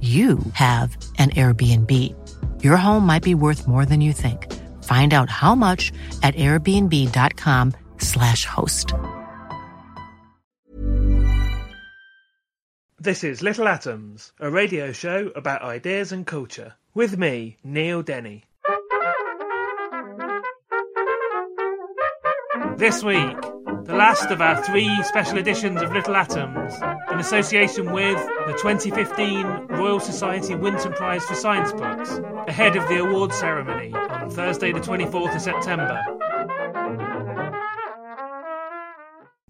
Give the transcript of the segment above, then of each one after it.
you have an Airbnb. Your home might be worth more than you think. Find out how much at airbnb.com/slash host. This is Little Atoms, a radio show about ideas and culture. With me, Neil Denny. This week, the last of our three special editions of Little Atoms, in association with the 2015 Royal Society Winton Prize for Science Books, ahead of the award ceremony on Thursday, the 24th of September.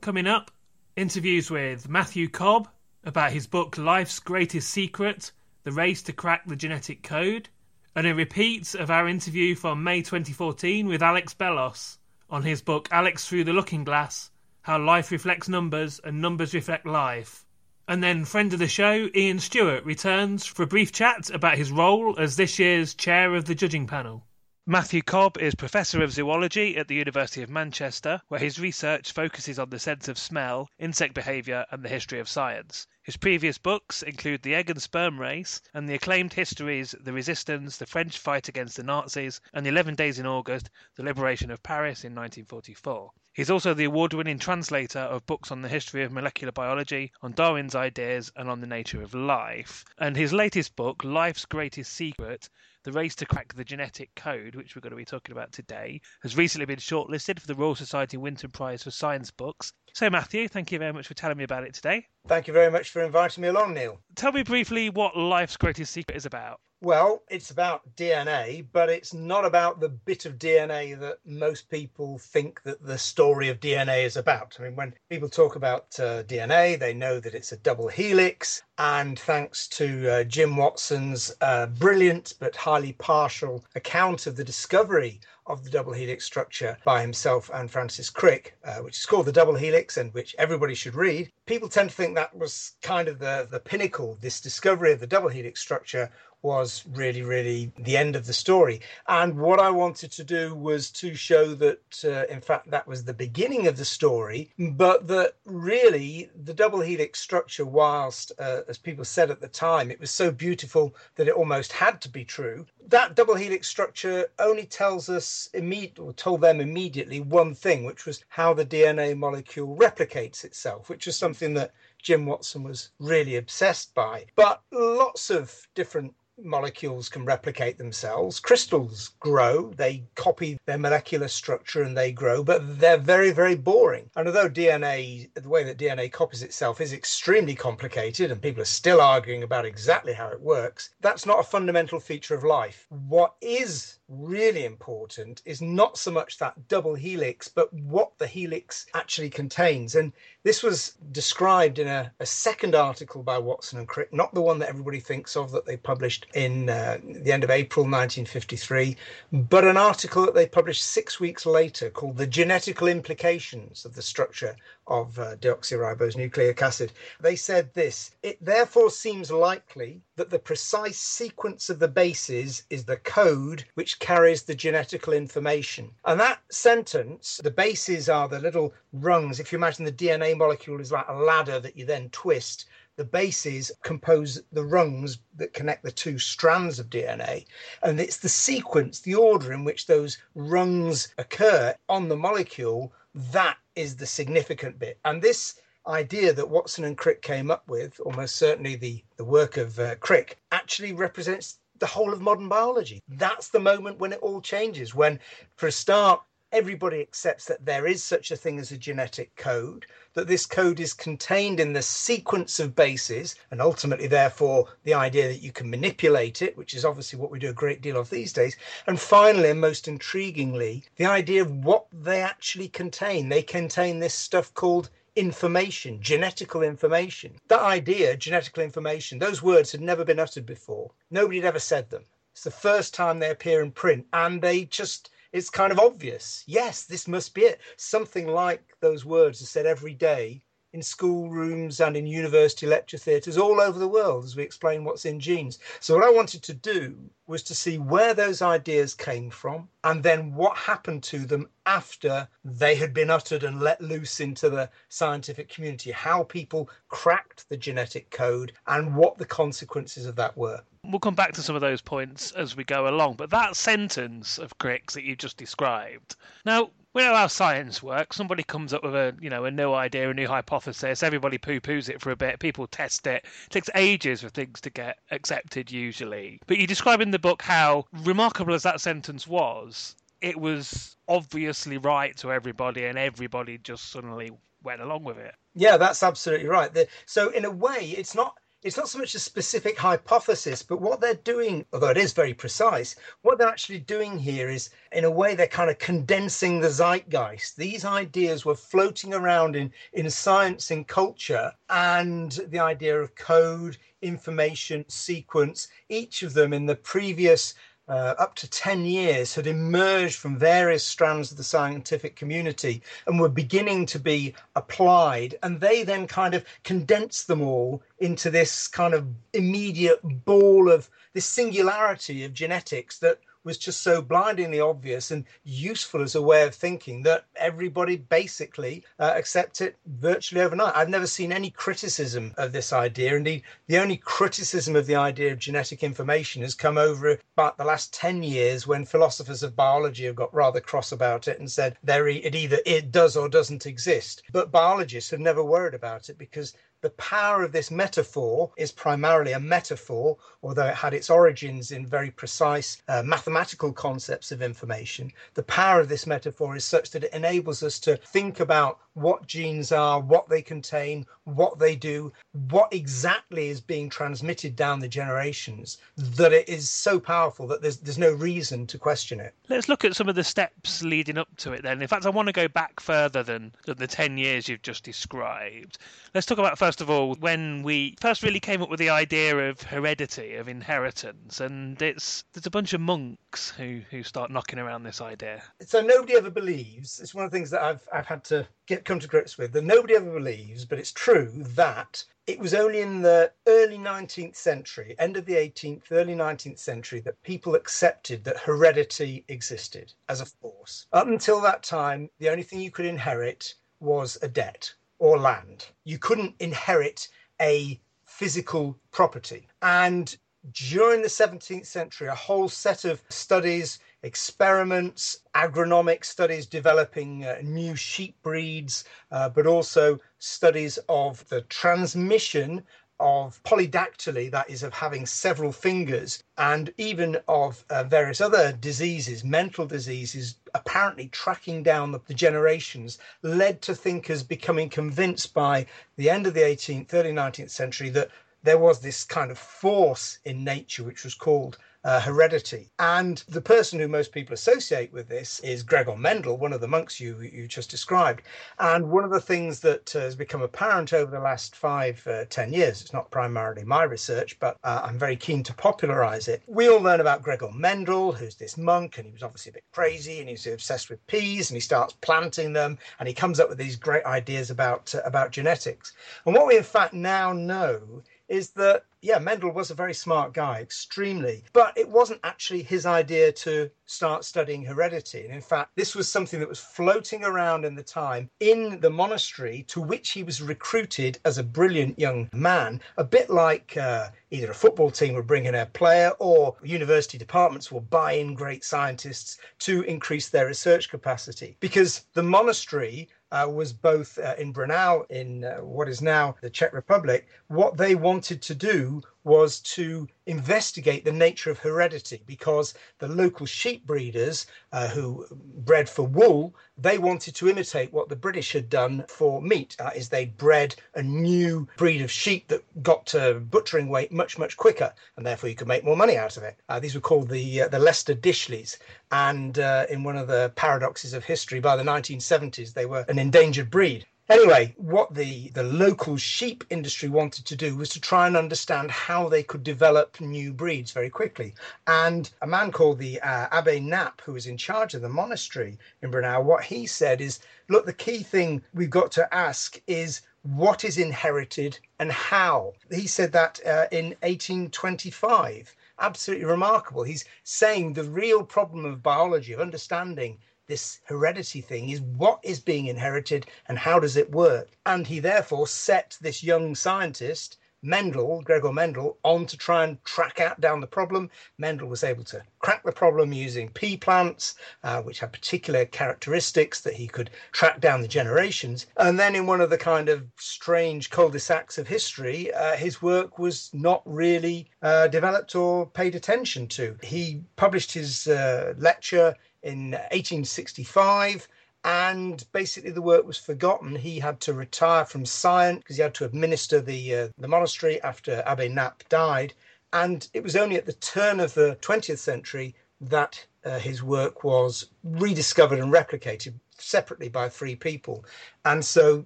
Coming up, interviews with Matthew Cobb about his book Life's Greatest Secret The Race to Crack the Genetic Code, and a repeat of our interview from May 2014 with Alex Bellos on his book Alex Through the Looking Glass How Life Reflects Numbers and Numbers Reflect Life. And then, friend of the show, Ian Stewart, returns for a brief chat about his role as this year's chair of the judging panel. Matthew Cobb is Professor of Zoology at the University of Manchester, where his research focuses on the sense of smell, insect behaviour, and the history of science. His previous books include The Egg and Sperm Race and the acclaimed histories The Resistance, The French Fight Against the Nazis, and The Eleven Days in August, The Liberation of Paris in 1944. He's also the award winning translator of books on the history of molecular biology, on Darwin's ideas, and on the nature of life. And his latest book, Life's Greatest Secret The Race to Crack the Genetic Code, which we're going to be talking about today, has recently been shortlisted for the Royal Society Winton Prize for Science Books. So, Matthew, thank you very much for telling me about it today. Thank you very much for inviting me along, Neil. Tell me briefly what Life's Greatest Secret is about. Well, it's about DNA, but it's not about the bit of DNA that most people think that the story of DNA is about. I mean, when people talk about uh, DNA, they know that it's a double helix. And thanks to uh, Jim Watson's uh, brilliant but highly partial account of the discovery of the double helix structure by himself and Francis Crick, uh, which is called The Double Helix and which everybody should read. People tend to think that was kind of the, the pinnacle, this discovery of the double helix structure was really, really the end of the story. And what I wanted to do was to show that, uh, in fact, that was the beginning of the story, but that really the double helix structure, whilst, uh, as people said at the time, it was so beautiful that it almost had to be true, that double helix structure only tells us immediately, or told them immediately, one thing, which was how the DNA molecule replicates itself, which is something that Jim Watson was really obsessed by. But lots of different molecules can replicate themselves. Crystals grow, they copy their molecular structure and they grow, but they're very, very boring. And although DNA, the way that DNA copies itself is extremely complicated and people are still arguing about exactly how it works, that's not a fundamental feature of life. What is really important is not so much that double helix, but what the helix actually contains. And this was described in a, a second article by Watson and Crick, not the one that everybody thinks of that they published in uh, the end of April 1953, but an article that they published six weeks later called The Genetical Implications of the Structure of uh, deoxyribose nucleic acid. They said this It therefore seems likely that the precise sequence of the bases is the code which carries the genetical information. And that sentence, the bases are the little rungs. If you imagine the DNA molecule is like a ladder that you then twist, the bases compose the rungs that connect the two strands of DNA. And it's the sequence, the order in which those rungs occur on the molecule that is the significant bit. And this idea that Watson and Crick came up with, almost certainly the, the work of uh, Crick, actually represents the whole of modern biology. That's the moment when it all changes, when, for a start, everybody accepts that there is such a thing as a genetic code, that this code is contained in the sequence of bases, and ultimately, therefore, the idea that you can manipulate it, which is obviously what we do a great deal of these days. And finally, and most intriguingly, the idea of what they actually contain. They contain this stuff called information, genetical information. That idea, genetical information, those words had never been uttered before. Nobody had ever said them. It's the first time they appear in print, and they just it's kind of obvious. Yes, this must be it. Something like those words are said every day in schoolrooms and in university lecture theatres all over the world as we explain what's in genes. So, what I wanted to do was to see where those ideas came from and then what happened to them after they had been uttered and let loose into the scientific community, how people cracked the genetic code and what the consequences of that were. We'll come back to some of those points as we go along, but that sentence of Crick's that you just described. Now, we know how science works. Somebody comes up with a you know a new idea, a new hypothesis. Everybody poo poos it for a bit. People test it. It takes ages for things to get accepted usually. But you describe in the book how remarkable as that sentence was, it was obviously right to everybody, and everybody just suddenly went along with it. Yeah, that's absolutely right. The, so in a way, it's not it's not so much a specific hypothesis, but what they're doing, although it is very precise, what they're actually doing here is, in a way, they're kind of condensing the zeitgeist. These ideas were floating around in, in science and culture, and the idea of code, information, sequence, each of them in the previous uh, up to 10 years had emerged from various strands of the scientific community and were beginning to be applied. And they then kind of condensed them all into this kind of immediate ball of this singularity of genetics that was just so blindingly obvious and useful as a way of thinking that everybody basically uh, it virtually overnight. I've never seen any criticism of this idea. Indeed, the only criticism of the idea of genetic information has come over about the last 10 years when philosophers of biology have got rather cross about it and said there it either it does or doesn't exist. But biologists have never worried about it because the power of this metaphor is primarily a metaphor, although it had its origins in very precise uh, mathematical concepts of information. The power of this metaphor is such that it enables us to think about what genes are, what they contain, what they do, what exactly is being transmitted down the generations, that it is so powerful that there's, there's no reason to question it. Let's look at some of the steps leading up to it then. In fact, I want to go back further than, than the 10 years you've just described. Let's talk about, first of all, when we first really came up with the idea of heredity, of inheritance. And it's there's a bunch of monks who, who start knocking around this idea. So nobody ever believes, it's one of the things that I've, I've had to get come to grips with that nobody ever believes, but it's true that it was only in the early 19th century, end of the 18th, early 19th century, that people accepted that heredity existed as a force. Up until that time, the only thing you could inherit was a debt or land. You couldn't inherit a physical property. And during the 17th century, a whole set of studies experiments, agronomic studies developing uh, new sheep breeds, uh, but also studies of the transmission of polydactyly, that is, of having several fingers, and even of uh, various other diseases, mental diseases, apparently tracking down the, the, generations, led to thinkers becoming convinced by the end of the 18th, early 19th century that there was this kind of force in nature which was called uh, heredity. And the person who most people associate with this is Gregor Mendel, one of the monks you, you just described. And one of the things that uh, has become apparent over the last five, uh, ten years, it's not primarily my research, but uh, I'm very keen to popularize it. We all learn about Gregor Mendel, who's this monk, and he was obviously a bit crazy and he's obsessed with peas and he starts planting them and he comes up with these great ideas about, uh, about genetics. And what we in fact now know is that yeah, Mendel was a very smart guy, extremely, but it wasn't actually his idea to start studying heredity. And in fact, this was something that was floating around in the time in the monastery to which he was recruited as a brilliant young man, a bit like uh, either a football team would bring in a player or university departments will buy in great scientists to increase their research capacity. Because the monastery uh, was both uh, in Brno, in uh, what is now the Czech Republic. What they wanted to do was to investigate the nature of heredity because the local sheep breeders uh, who bred for wool they wanted to imitate what the british had done for meat. Uh, is they bred a new breed of sheep that got to butchering weight much much quicker and therefore you could make more money out of it. Uh, these were called the uh, the leicester dishleys and uh, in one of the paradoxes of history by the 1970s they were an endangered breed Anyway, what the, the local sheep industry wanted to do was to try and understand how they could develop new breeds very quickly. And a man called the uh, Abbe Napp, who was in charge of the monastery in Brno, what he said is look, the key thing we've got to ask is what is inherited and how. He said that uh, in 1825 absolutely remarkable. He's saying the real problem of biology, of understanding this heredity thing is what is being inherited and how does it work. And he therefore set this young scientist, Mendel, Gregor Mendel, on to try and track out down the problem. Mendel was able to crack the problem using pea plants, uh, which had particular characteristics that he could track down the generations. And then, in one of the kind of strange cul-de-sacs of history, uh, his work was not really uh, developed or paid attention to. He published his uh, lecture in 1865 and basically the work was forgotten. He had to retire from science because he had to administer the uh, the monastery after Abbe Napp died, and it was only at the turn of the 20th century that uh, his work was rediscovered and replicated separately by three people. And so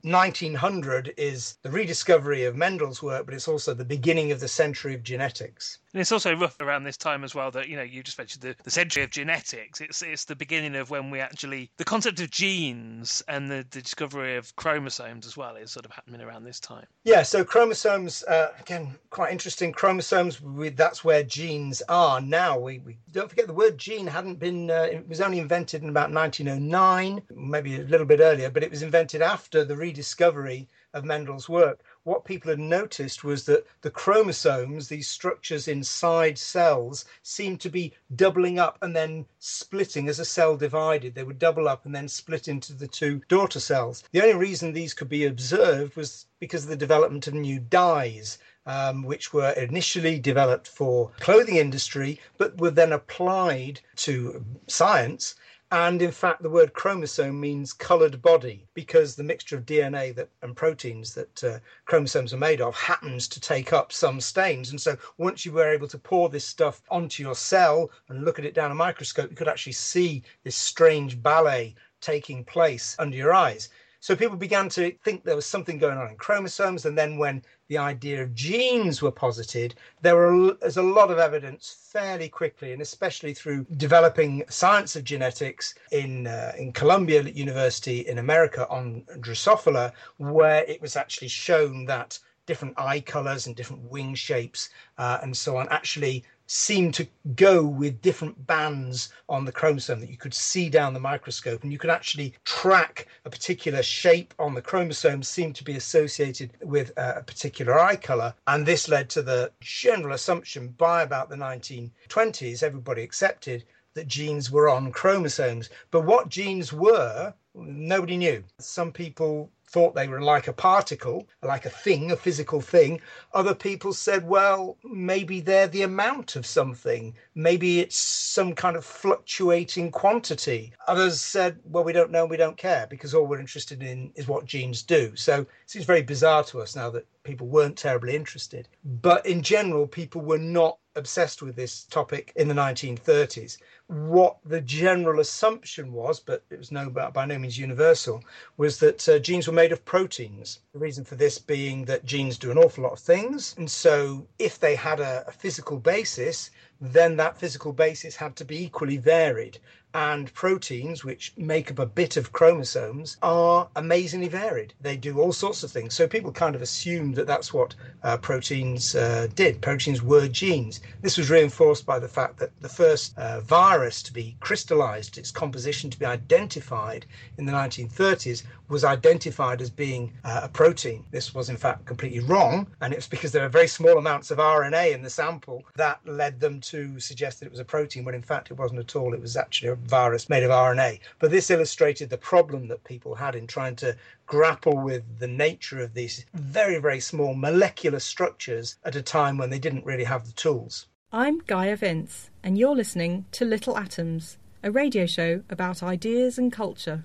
1900 is the rediscovery of Mendel's work, but it's also the beginning of the century of genetics. And it's also rough around this time as well that, you know, you just mentioned the, the century of genetics. It's it's the beginning of when we actually, the concept of genes and the, the discovery of chromosomes as well is sort of happening around this time. Yeah, so chromosomes, uh, again, quite interesting. Chromosomes, we, that's where genes are now. We, we don't forget the word gene hadn't been, uh, it was only invented in about 1909, maybe a little bit earlier, but it was invented after the rediscovery of Mendel's work, what people had noticed was that the chromosomes, these structures inside cells, seemed to be doubling up and then splitting as a cell divided. They would double up and then split into the two daughter cells. The only reason these could be observed was because of the development of new dyes. Um, which were initially developed for clothing industry but were then applied to science and in fact, the word chromosome means colored body because the mixture of DNA that, and proteins that uh, chromosomes are made of happens to take up some stains. And so once you were able to pour this stuff onto your cell and look at it down a microscope, you could actually see this strange ballet taking place under your eyes. So people began to think there was something going on in chromosomes. And then when the idea of genes were posited, there there's a lot of evidence fairly quickly, and especially through developing science of genetics in uh, in Columbia University in America on Drosophila, where it was actually shown that different eye colors and different wing shapes uh, and so on actually seemed to go with different bands on the chromosome that you could see down the microscope and you could actually track a particular shape on the chromosome seemed to be associated with a particular eye color. And this led to the general assumption by about the 1920s everybody accepted that genes were on chromosomes. But what genes were nobody knew. Some people thought they were like a particle, like a thing, a physical thing. Other people said, well, maybe they're the amount of something. Maybe it's some kind of fluctuating quantity. Others said, well, we don't know, we don't care, because all we're interested in is what genes do. So it seems very bizarre to us now that people weren't terribly interested. But in general, people were not obsessed with this topic in the 1930s. What the general assumption was, but it was no by no means universal, was that uh, genes were made of proteins. The reason for this being that genes do an awful lot of things, and so if they had a, a physical basis, then that physical basis had to be equally varied and proteins, which make up a bit of chromosomes, are amazingly varied. They do all sorts of things. So people kind of assumed that that's what uh, proteins uh, did. Proteins were genes. This was reinforced by the fact that the first uh, virus to be crystallized, its composition to be identified in the 1930s, was identified as being uh, a protein. This was, in fact, completely wrong. And it was because there are very small amounts of RNA in the sample that led them to suggest that it was a protein, when in fact it wasn't at all. It was actually a virus made of RNA. But this illustrated the problem that people had in trying to grapple with the nature of these very, very small molecular structures at a time when they didn't really have the tools. I'm Gaia Vince, and you're listening to Little Atoms, a radio show about ideas and culture.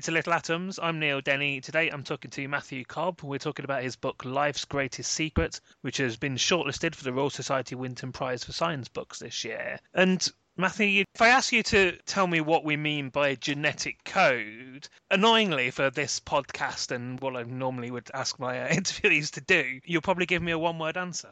To Little Atoms. I'm Neil Denny. Today I'm talking to Matthew Cobb. We're talking about his book Life's Greatest Secret, which has been shortlisted for the Royal Society Winton Prize for Science Books this year. And Matthew, if I ask you to tell me what we mean by genetic code, annoyingly for this podcast and what I normally would ask my interviewees to do, you'll probably give me a one word answer.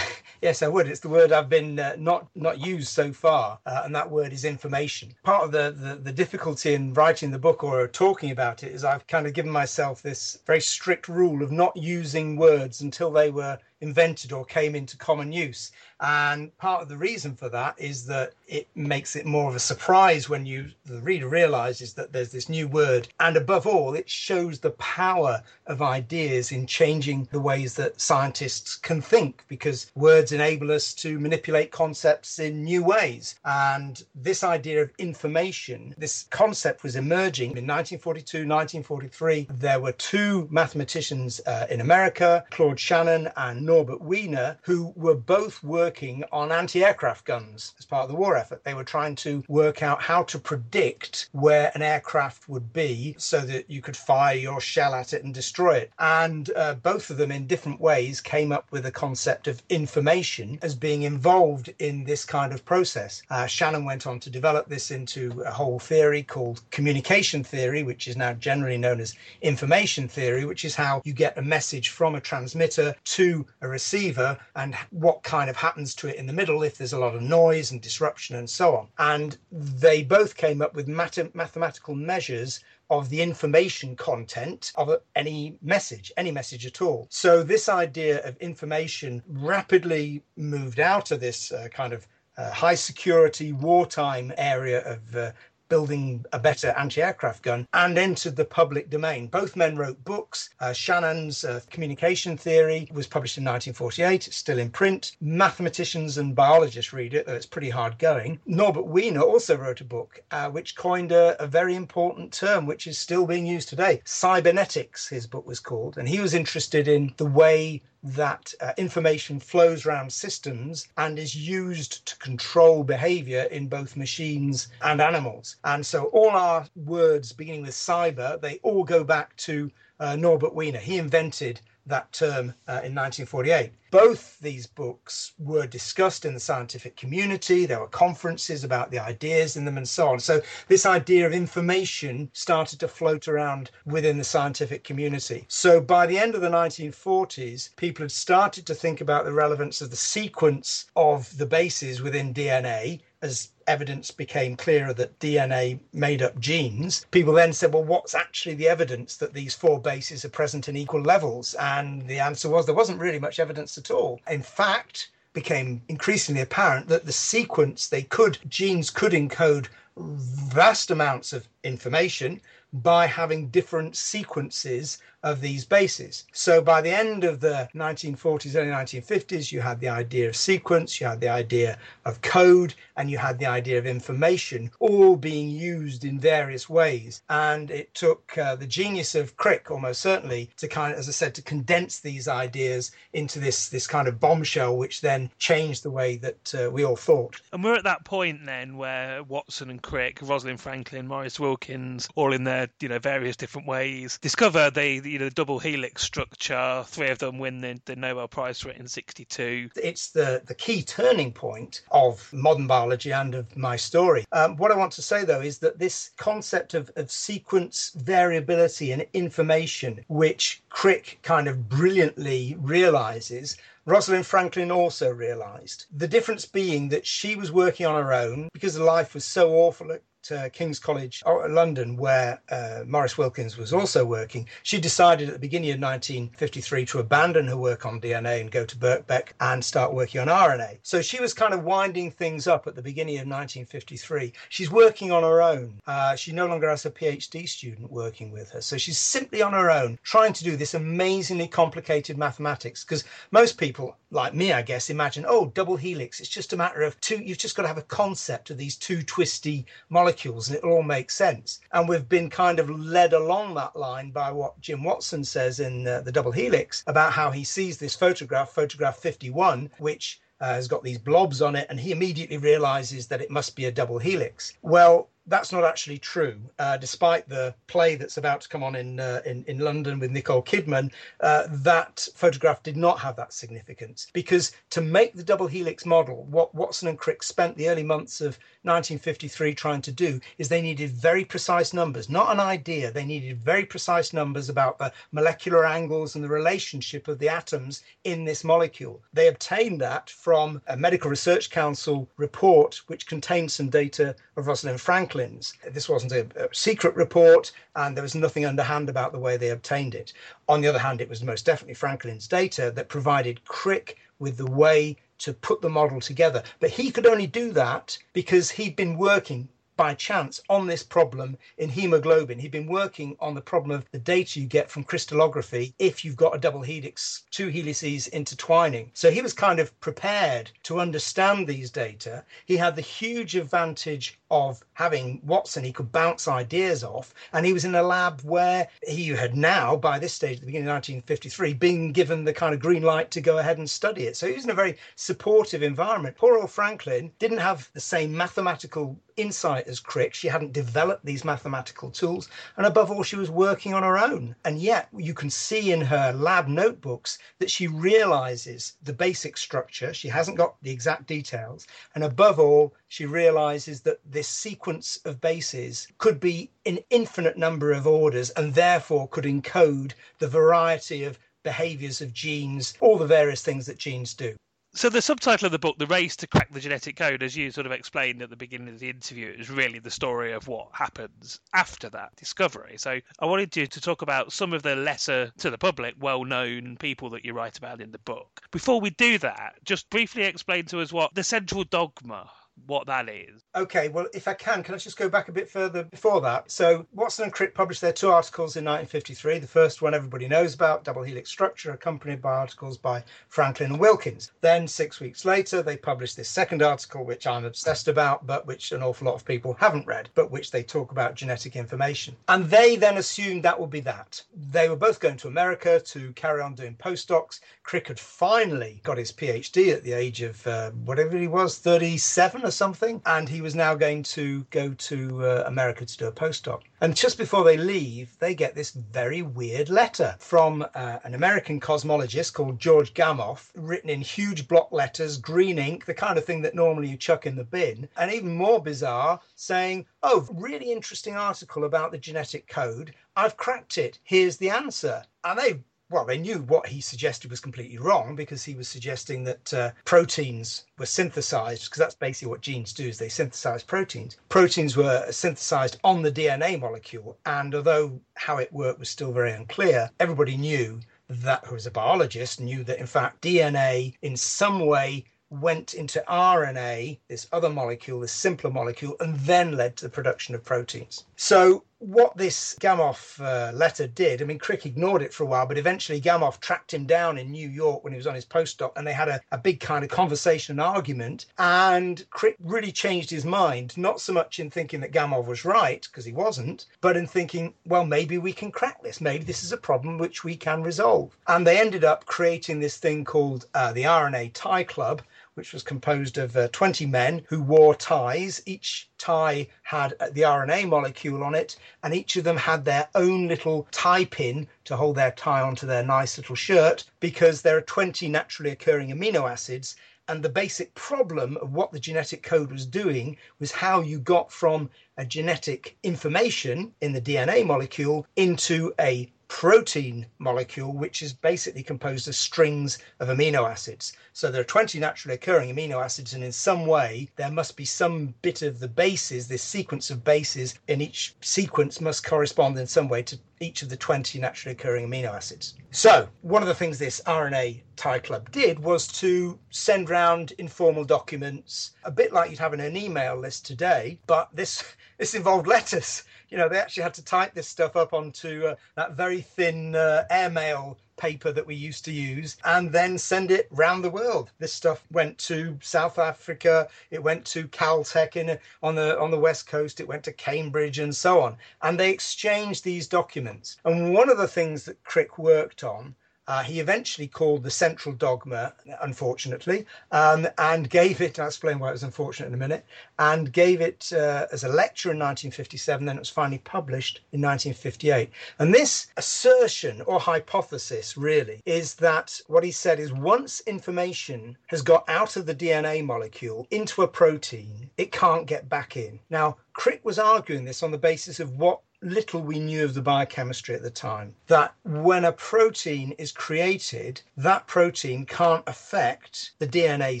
Yes, I would. It's the word I've been uh, not not used so far, uh, and that word is information. Part of the, the, the difficulty in writing the book or talking about it is I've kind of given myself this very strict rule of not using words until they were invented or came into common use. And part of the reason for that is that it makes it more of a surprise when you the reader realizes that there's this new word. And above all, it shows the power of ideas in changing the ways that scientists can think because words enable us to manipulate concepts in new ways. And this idea of information, this concept was emerging in 1942, 1943. There were two mathematicians uh, in America, Claude Shannon and Norbert Wiener, who were both working on anti aircraft guns as part of the war effort. They were trying to work out how to predict where an aircraft would be so that you could fire your shell at it and destroy it. And uh, both of them, in different ways, came up with a concept of information as being involved in this kind of process. Uh, Shannon went on to develop this into a whole theory called communication theory, which is now generally known as information theory, which is how you get a message from a transmitter to a receiver and what kind of happens to it in the middle if there's a lot of noise and disruption and so on. And they both came up with math- mathematical measures of the information content of any message, any message at all. So, this idea of information rapidly moved out of this uh, kind of uh, high security wartime area of uh, building a better anti aircraft gun and entered the public domain. Both men wrote books. Uh, Shannon's uh, communication theory was published in 1948, it's still in print. Mathematicians and biologists read it, though it's pretty hard going. Norbert Wiener also wrote a book uh, which coined a, a very important term which is still being used today. Cybernetics, his book was called, and he was interested in the way that uh, information flows around systems and is used to control behavior in both machines and animals. And so all our words beginning with cyber, they all go back to uh, Norbert Wiener. He invented that term uh, in 1948. Both these books were discussed in the scientific community. There were conferences about the ideas in them and so on. So, this idea of information started to float around within the scientific community. So, by the end of the 1940s, people had started to think about the relevance of the sequence of the bases within DNA as evidence became clearer that DNA made up genes, people then said, well, what's actually the evidence that these four bases are present in equal levels? And the answer was there wasn't really much evidence at all. In fact, became increasingly apparent that the sequence they could genes could encode vast amounts of information by having different sequences of these bases. So by the end of the 1940s, early 1950s, you had the idea of sequence, you had the idea of code, and you had the idea of information, all being used in various ways. And it took uh, the genius of Crick, almost certainly, to kind of, as I said, to condense these ideas into this this kind of bombshell, which then changed the way that uh, we all thought. And we're at that point then where Watson and Crick, Rosalind Franklin, Maurice Wilkins, all in their you know various different ways, discover they. the you know double helix structure. Three of them win the, the Nobel Prize for it in '62. It's the the key turning point of modern biology and of my story. Um, what I want to say though is that this concept of, of sequence variability and information, which Crick kind of brilliantly realizes Rosalind Franklin also realized. The difference being that she was working on her own because life was so awful at uh, King's College, uh, London, where uh, Maurice Wilkins was also working, she decided at the beginning of 1953 to abandon her work on DNA and go to Birkbeck and start working on RNA. So she was kind of winding things up at the beginning of 1953. She's working on her own. Uh, she no longer has a PhD student working with her. So she's simply on her own, trying to do this amazingly complicated mathematics. Because most people, like me, I guess, imagine, oh, double helix, it's just a matter of two, you've just got to have a concept of these two twisty molecules and it'll all make sense. And we've been kind of led along that line by what Jim Watson says in uh, The Double Helix about how he sees this photograph, photograph 51, which uh, has got these blobs on it, and he immediately realizes that it must be a double helix. Well, that's not actually true. Uh, despite the play that's about to come on in uh, in, in London with Nicole Kidman, uh, that photograph did not have that significance because to make the double helix model, what Watson and Crick spent the early months of 1953 trying to do is they needed very precise numbers, not an idea. They needed very precise numbers about the molecular angles and the relationship of the atoms in this molecule. They obtained that from a Medical Research Council report which contained some data of Rosalind Franklin This wasn't a, a, secret report, and there was nothing underhand about the way they obtained it. On the other hand, it was most definitely Franklin's data that provided Crick with the way to put the model together. But he could only do that because he'd been working by chance on this problem in hemoglobin. He'd been working on the problem of the data you get from crystallography if you've got a double helix, two helices intertwining. So he was kind of prepared to understand these data. He had the huge advantage of having Watson, he could bounce ideas off. And he was in a lab where he had now, by this stage, at the beginning of 1953, been given the kind of green light to go ahead and study it. So he was in a very supportive environment. Poor old Franklin didn't have the same mathematical insight as Crick. She hadn't developed these mathematical tools. And above all, she was working on her own. And yet, you can see in her lab notebooks that she realizes the basic structure. She hasn't got the exact details. And above all, she realizes that this sequence of bases could be an infinite number of orders and therefore could encode the variety of behaviors of genes, all the various things that genes do. So the subtitle of the book, "The Race to Crack the Genetic Code," as you sort of explained at the beginning of the interview, is really the story of what happens after that discovery. So I wanted you to talk about some of the lesser to the public, well-known people that you write about in the book. Before we do that, just briefly explain to us what the central dogma what that is. Okay, well, if I can, can I just go back a bit further before that? So, Watson and Crick published their two articles in 1953. The first one everybody knows about, double helix structure, accompanied by articles by Franklin and Wilkins. Then, six weeks later, they published this second article, which I'm obsessed about, but which an awful lot of people haven't read, but which they talk about genetic information. And they then assumed that would be that. They were both going to America to carry on doing postdocs. Crick had finally got his PhD at the age of uh, whatever he was, 37 or something, and he was now going to go to uh, America to do a postdoc. And just before they leave, they get this very weird letter from uh, an American cosmologist called George Gamow, written in huge block letters, green ink, the kind of thing that normally you chuck in the bin. And even more bizarre, saying, Oh, really interesting article about the genetic code. I've cracked it. Here's the answer. And they well, they knew what he suggested was completely wrong because he was suggesting that uh, proteins were synthesized, because that's basically what genes do, is they synthesize proteins. Proteins were synthesized on the DNA molecule, and although how it worked was still very unclear, everybody knew that, who was a biologist, knew that in fact DNA in some way went into RNA, this other molecule, this simpler molecule, and then led to the production of proteins. So, what this Gamow uh, letter did, I mean, Crick ignored it for a while, but eventually Gamow tracked him down in New York when he was on his postdoc, and they had a, a big kind of conversation and argument. And Crick really changed his mind, not so much in thinking that Gamow was right, because he wasn't, but in thinking, well, maybe we can crack this. Maybe this is a problem which we can resolve. And they ended up creating this thing called uh, the RNA Tie Club, which was composed of uh, 20 men who wore ties. Each tie had uh, the RNA molecule on it, and each of them had their own little tie pin to hold their tie onto their nice little shirt because there are 20 naturally occurring amino acids. And the basic problem of what the genetic code was doing was how you got from a genetic information in the DNA molecule into a protein molecule, which is basically composed of strings of amino acids. So there are 20 naturally occurring amino acids, and in some way, there must be some bit of the bases, this sequence of bases in each sequence must correspond in some way to each of the 20 naturally occurring amino acids. So, one of the things this RNA Tie Club did was to send round informal documents, a bit like you'd have in an email list today, but this this involved letters you know, they actually had to type this stuff up onto uh, that very thin uh, airmail paper that we used to use and then send it round the world. This stuff went to South Africa, it went to Caltech in on the on the west coast, it went to Cambridge and so on. And they exchanged these documents. And one of the things that Crick worked on uh, he eventually called the central dogma, unfortunately, um, and gave it, I'll explain why it was unfortunate in a minute, and gave it uh, as a lecture in 1957. Then it was finally published in 1958. And this assertion or hypothesis really is that what he said is once information has got out of the DNA molecule into a protein, it can't get back in. Now, Crick was arguing this on the basis of what little we knew of the biochemistry at the time that when a protein is created, that protein can't affect the DNA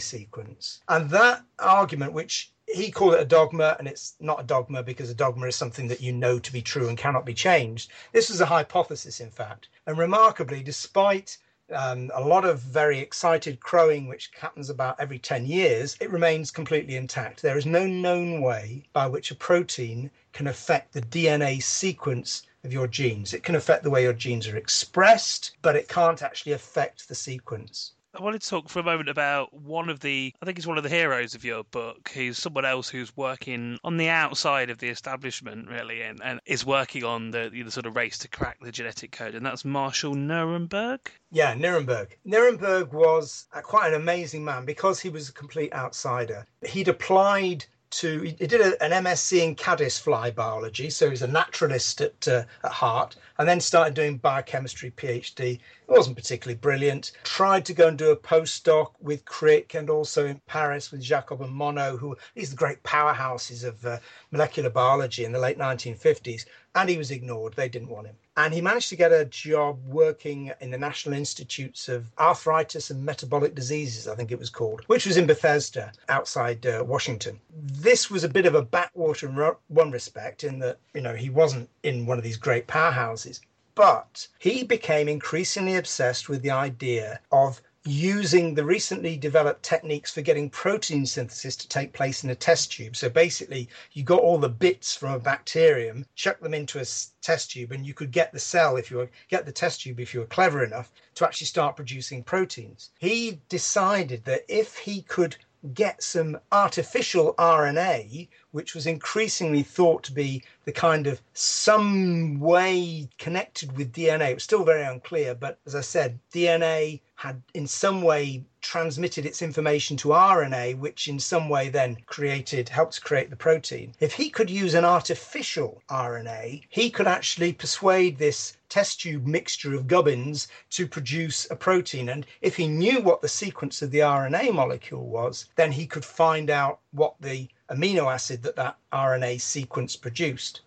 sequence. And that argument, which he called it a dogma, and it's not a dogma because a dogma is something that you know to be true and cannot be changed. This was a hypothesis, in fact. And remarkably, despite um, a lot of very excited crowing, which happens about every 10 years, it remains completely intact. There is no known way by which a protein can affect the DNA sequence of your genes. It can affect the way your genes are expressed, but it can't actually affect the sequence. I wanted to talk for a moment about one of the, I think he's one of the heroes of your book. He's someone else who's working on the outside of the establishment, really, and, and is working on the, the sort of race to crack the genetic code, and that's Marshall Nirenberg. Yeah, Nirenberg. Nirenberg was uh, quite an amazing man because he was a complete outsider. He'd applied to he did a, an MSc in caddisfly biology, so he's a naturalist at uh, at heart, and then started doing biochemistry PhD. It wasn't particularly brilliant. Tried to go and do a postdoc with Crick and also in Paris with Jacob and Monod, who these are the great powerhouses of uh, molecular biology in the late 1950s, and he was ignored. They didn't want him and he managed to get a job working in the National Institutes of Arthritis and Metabolic Diseases, I think it was called, which was in Bethesda outside uh, Washington. This was a bit of a backwater in one respect, in that, you know, he wasn't in one of these great powerhouses. But he became increasingly obsessed with the idea of using the recently developed techniques for getting protein synthesis to take place in a test tube. So basically, you got all the bits from a bacterium, chuck them into a test tube, and you could get the cell if you were get the test tube if you were clever enough to actually start producing proteins. He decided that if he could get some artificial RNA, which was increasingly thought to be the kind of some way connected with DNA. It was still very unclear, but as I said, DNA had in some way transmitted its information to RNA, which in some way then created, helped create the protein. If he could use an artificial RNA, he could actually persuade this test tube mixture of gubbins to produce a protein. And if he knew what the sequence of the RNA molecule was, then he could find out what the amino acid that that RNA sequence produced.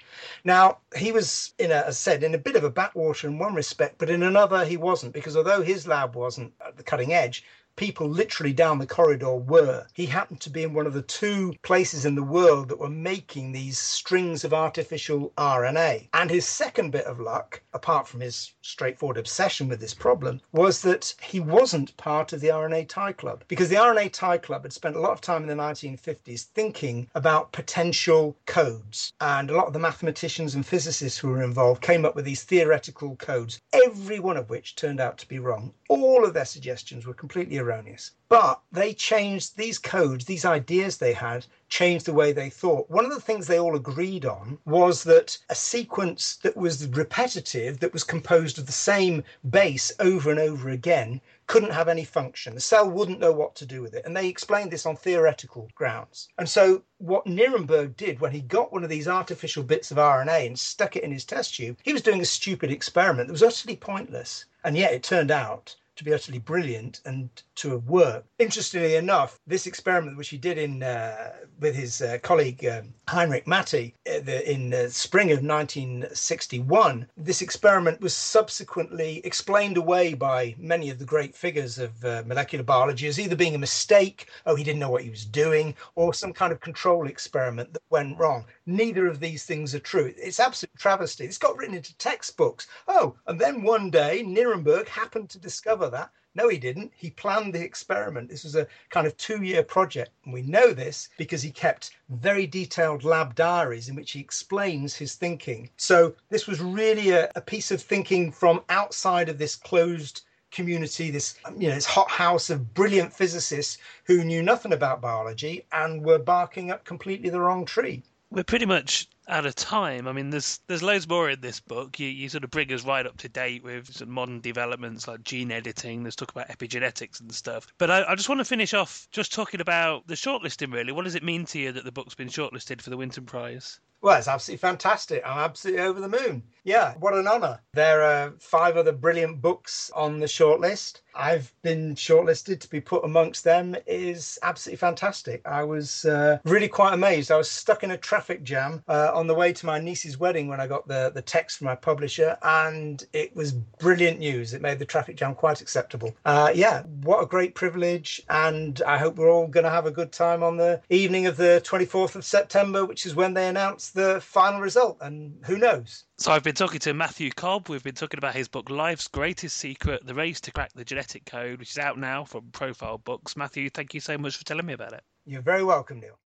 Now, he was, in a, as said, in a bit of a backwater in one respect, but in another he wasn't, because although his lab wasn't at the cutting edge, people literally down the corridor were. He happened to be in one of the two places in the world that were making these strings of artificial RNA. And his second bit of luck, apart from his straightforward obsession with this problem, was that he wasn't part of the RNA Tie Club. Because the RNA Tie Club had spent a lot of time in the 1950s thinking about potential codes. And a lot of the mathematicians and physicists who were involved came up with these theoretical codes, every one of which turned out to be wrong. All of their suggestions were completely erroneous. But they changed these codes, these ideas they had, changed the way they thought. One of the things they all agreed on was that a sequence that was repetitive, that was composed of the same base over and over again, couldn't have any function. The cell wouldn't know what to do with it. And they explained this on theoretical grounds. And so, what Nirenberg did when he got one of these artificial bits of RNA and stuck it in his test tube, he was doing a stupid experiment that was utterly pointless. And yet, it turned out to be utterly brilliant and to have worked. Interestingly enough, this experiment, which he did in uh, with his uh, colleague um, Heinrich Matthaei uh, in the spring of 1961, this experiment was subsequently explained away by many of the great figures of uh, molecular biology as either being a mistake, oh, he didn't know what he was doing, or some kind of control experiment that went wrong. Neither of these things are true. It's absolute travesty. It's got written into textbooks. Oh, and then one day Nirenberg happened to discover that no, he didn't. He planned the experiment. This was a kind of two year project. And we know this because he kept very detailed lab diaries in which he explains his thinking. So this was really a, a piece of thinking from outside of this closed community, this you know, this hot house of brilliant physicists who knew nothing about biology and were barking up completely the wrong tree. We're pretty much out of time. I mean, there's there's loads more in this book. You, you sort of bring us right up to date with some modern developments like gene editing. There's talk about epigenetics and stuff. But I, I just want to finish off just talking about the shortlisting. Really, what does it mean to you that the book's been shortlisted for the Winton Prize? Well, it's absolutely fantastic. I'm absolutely over the moon. Yeah, what an honour. There are five other brilliant books on the shortlist. I've been shortlisted to be put amongst them is absolutely fantastic. I was uh, really quite amazed. I was stuck in a traffic jam uh, on the way to my niece's wedding when I got the, the text from my publisher, and it was brilliant news. It made the traffic jam quite acceptable. Uh, yeah, what a great privilege, and I hope we're all going to have a good time on the evening of the 24th of September, which is when they announce the final result, and who knows? So I've been talking to Matthew Cobb. We've been talking about his book Life's Greatest Secret: The Race to Crack the Genetic Code, which is out now from Profile Books. Matthew, thank you so much for telling me about it. You're very welcome, Neil.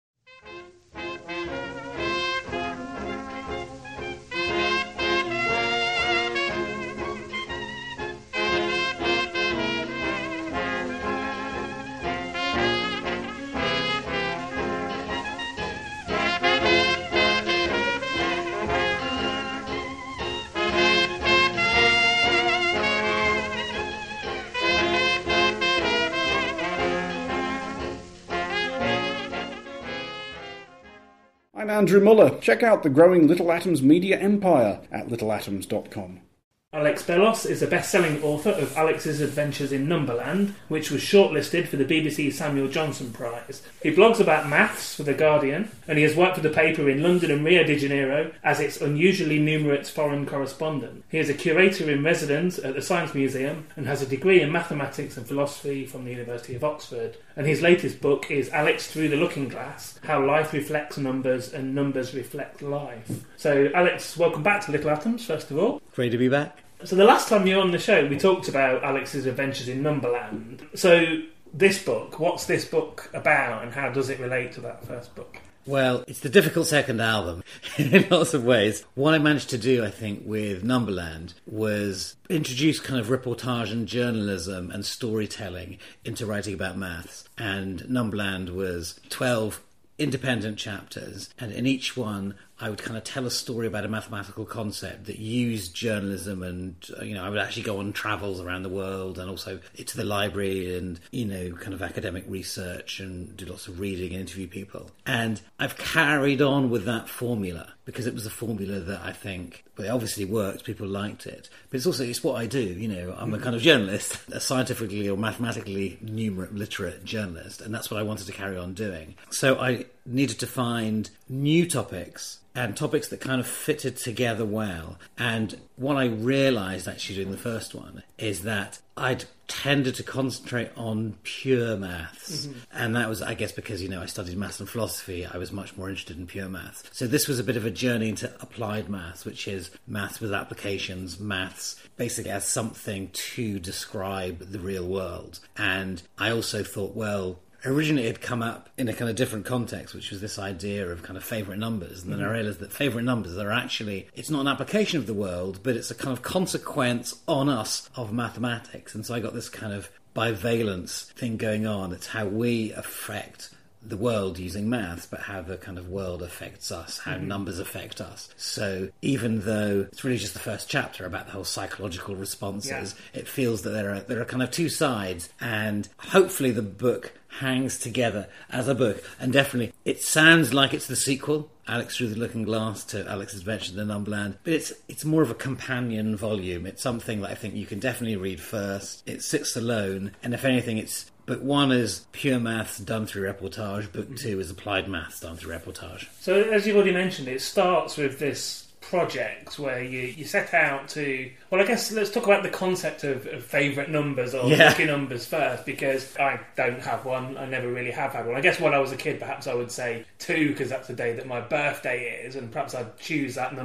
I'm Andrew Muller. Check out the growing Little Atoms media empire at littleatoms.com. Alex Bellos is a best-selling author of Alex's Adventures in Numberland, which was shortlisted for the BBC Samuel Johnson Prize. He blogs about maths for The Guardian, and he has worked for the paper in London and Rio de Janeiro as its unusually numerate foreign correspondent. He is a curator in residence at the Science Museum and has a degree in mathematics and philosophy from the University of Oxford. And his latest book is Alex Through the Looking Glass How Life Reflects Numbers and Numbers Reflect Life. So, Alex, welcome back to Little Atoms, first of all. Great to be back. So the last time you were on the show, we talked about Alex's adventures in Numberland. So this book, what's this book about, and how does it relate to that first book? Well, it's the difficult second album in lots of ways. What I managed to do, I think, with Numberland was introduce kind of reportage and journalism and storytelling into writing about maths. And Numberland was 12 independent chapters, and in each one I would kind of tell a story about a mathematical concept that used journalism, and uh, you know, I would actually go on travels around the world and also to the library and you know, kind of academic research and do lots of reading and interview people. And I've carried on with that formula because it was a formula that I think well, it obviously worked. People liked it, but it's also it's what I do. You know, I'm a kind of journalist, a scientifically or mathematically numerate, literate journalist, and that's what I wanted to carry on doing. So I needed to find new topics and topics that kind of fitted together well. And what I realised actually doing the first one is that I'd tended to concentrate on pure maths. Mm-hmm. And that was, I guess, because, you know, I studied maths and philosophy, I was much more interested in pure maths. So this was a bit of a journey into applied maths, which is maths with applications, maths basically as something to describe the real world. And I also thought, well, originally it had come up in a kind of different context, which was this idea of kind of favourite numbers. And then mm-hmm. I realised that favourite numbers are actually, it's not an application of the world, but it's a kind of consequence on us of mathematics. And so I got this kind of bivalence thing going on. It's how we affect the world using maths, but how the kind of world affects us, how mm-hmm. numbers affect us. So even though it's really just the first chapter about the whole psychological responses, yeah. it feels that there are there are kind of two sides, and hopefully the book hangs together as a book. And definitely, it sounds like it's the sequel, Alex Through the Looking Glass, to Alex's Adventure in the Numberland. But it's it's more of a companion volume. It's something that I think you can definitely read first. It sits alone, and if anything, it's Book one is pure maths done through reportage. Book two is applied maths done through reportage. So, as you've already mentioned, it starts with this project where you, you set out to. Well, I guess let's talk about the concept of, of favourite numbers or Yeah. lucky numbers first, because I don't have one. I never really have had one. I guess when I was a kid, perhaps I would say two, because that's the day that my birthday is, and perhaps I'd choose that number.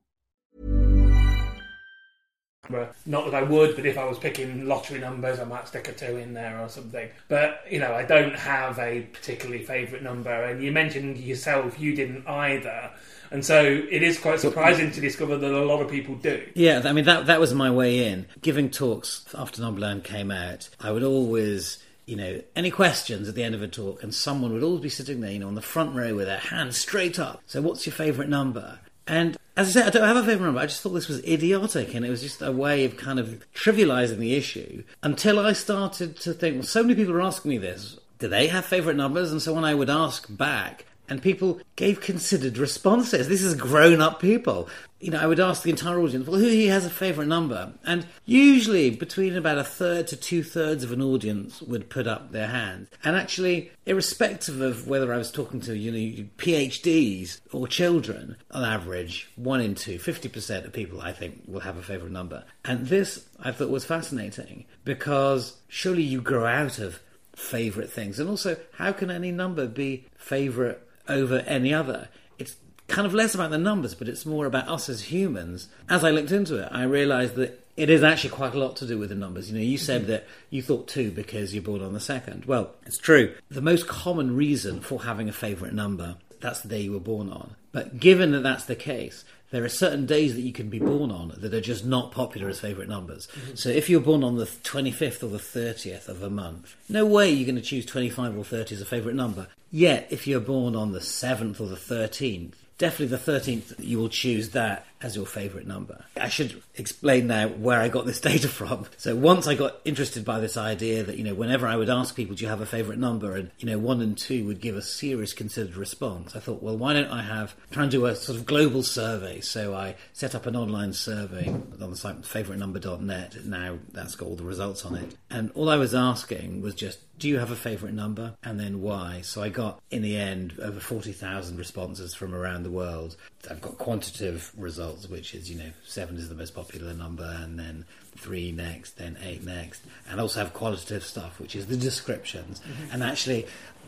Not that I would, but if I was picking lottery numbers, I might stick a two in there or something. But, you know, I don't have a particularly favourite number. And you mentioned yourself, you didn't either. And so it is quite surprising to discover that a lot of people do. Yeah, I mean that that was my way in. Giving talks after Numberland came out, I would always, you know, any questions at the end of a talk, and someone would always be sitting there, you know, on the front row with their hand straight up. So, what's your favourite number? And as I said, I don't have a favourite number. I just thought this was idiotic, and it was just a way of kind of trivialising the issue. Until I started to think, well, so many people are asking me this. Do they have favourite numbers? And so when I would ask back, and people gave considered responses. This is grown up people. You know, I would ask the entire audience, well, who here has a favourite number? And usually between about a third to two thirds of an audience would put up their hand. And actually, irrespective of whether I was talking to, you know, PhDs or children, on average, one in two, 50% of people, I think, will have a favourite number. And this, I thought, was fascinating because surely you grow out of favourite things. And also, how can any number be favourite over any other? It's kind of less about the numbers, but it's more about us as humans. As I looked into it, I realised that it is actually quite a lot to do with the numbers. You know, you said mm-hmm. that you thought two because you're born on the second. Well, it's true. The most common reason for having a favourite number, that's the day you were born on. But given that that's the case, there are certain days that you can be born on that are just not popular as favourite numbers. Mm-hmm. So if you're born on the 25th or the 30th of a month, no way you're going to choose 25 or 30 as a favourite number. Yet, if you're born on the 7th or the 13th, definitely the 13th, you will choose that as your favourite number. I should explain now where I got this data from. So once I got interested by this idea that, you know, whenever I would ask people, do you have a favourite number? And, you know, one and two would give a serious considered response. I thought, well, why don't I have, try and do a sort of global survey. So I set up an online survey on the site favouritenumber.net. Now that's got all the results on it. And all I was asking was just, do you have a favourite number? And then why? So I got, in the end, over 40,000 responses from around the world. I've got quantitative results, which is, you know, seven is the most popular number, and then three next, then eight next. And also have qualitative stuff, which is the descriptions. Mm-hmm. And actually,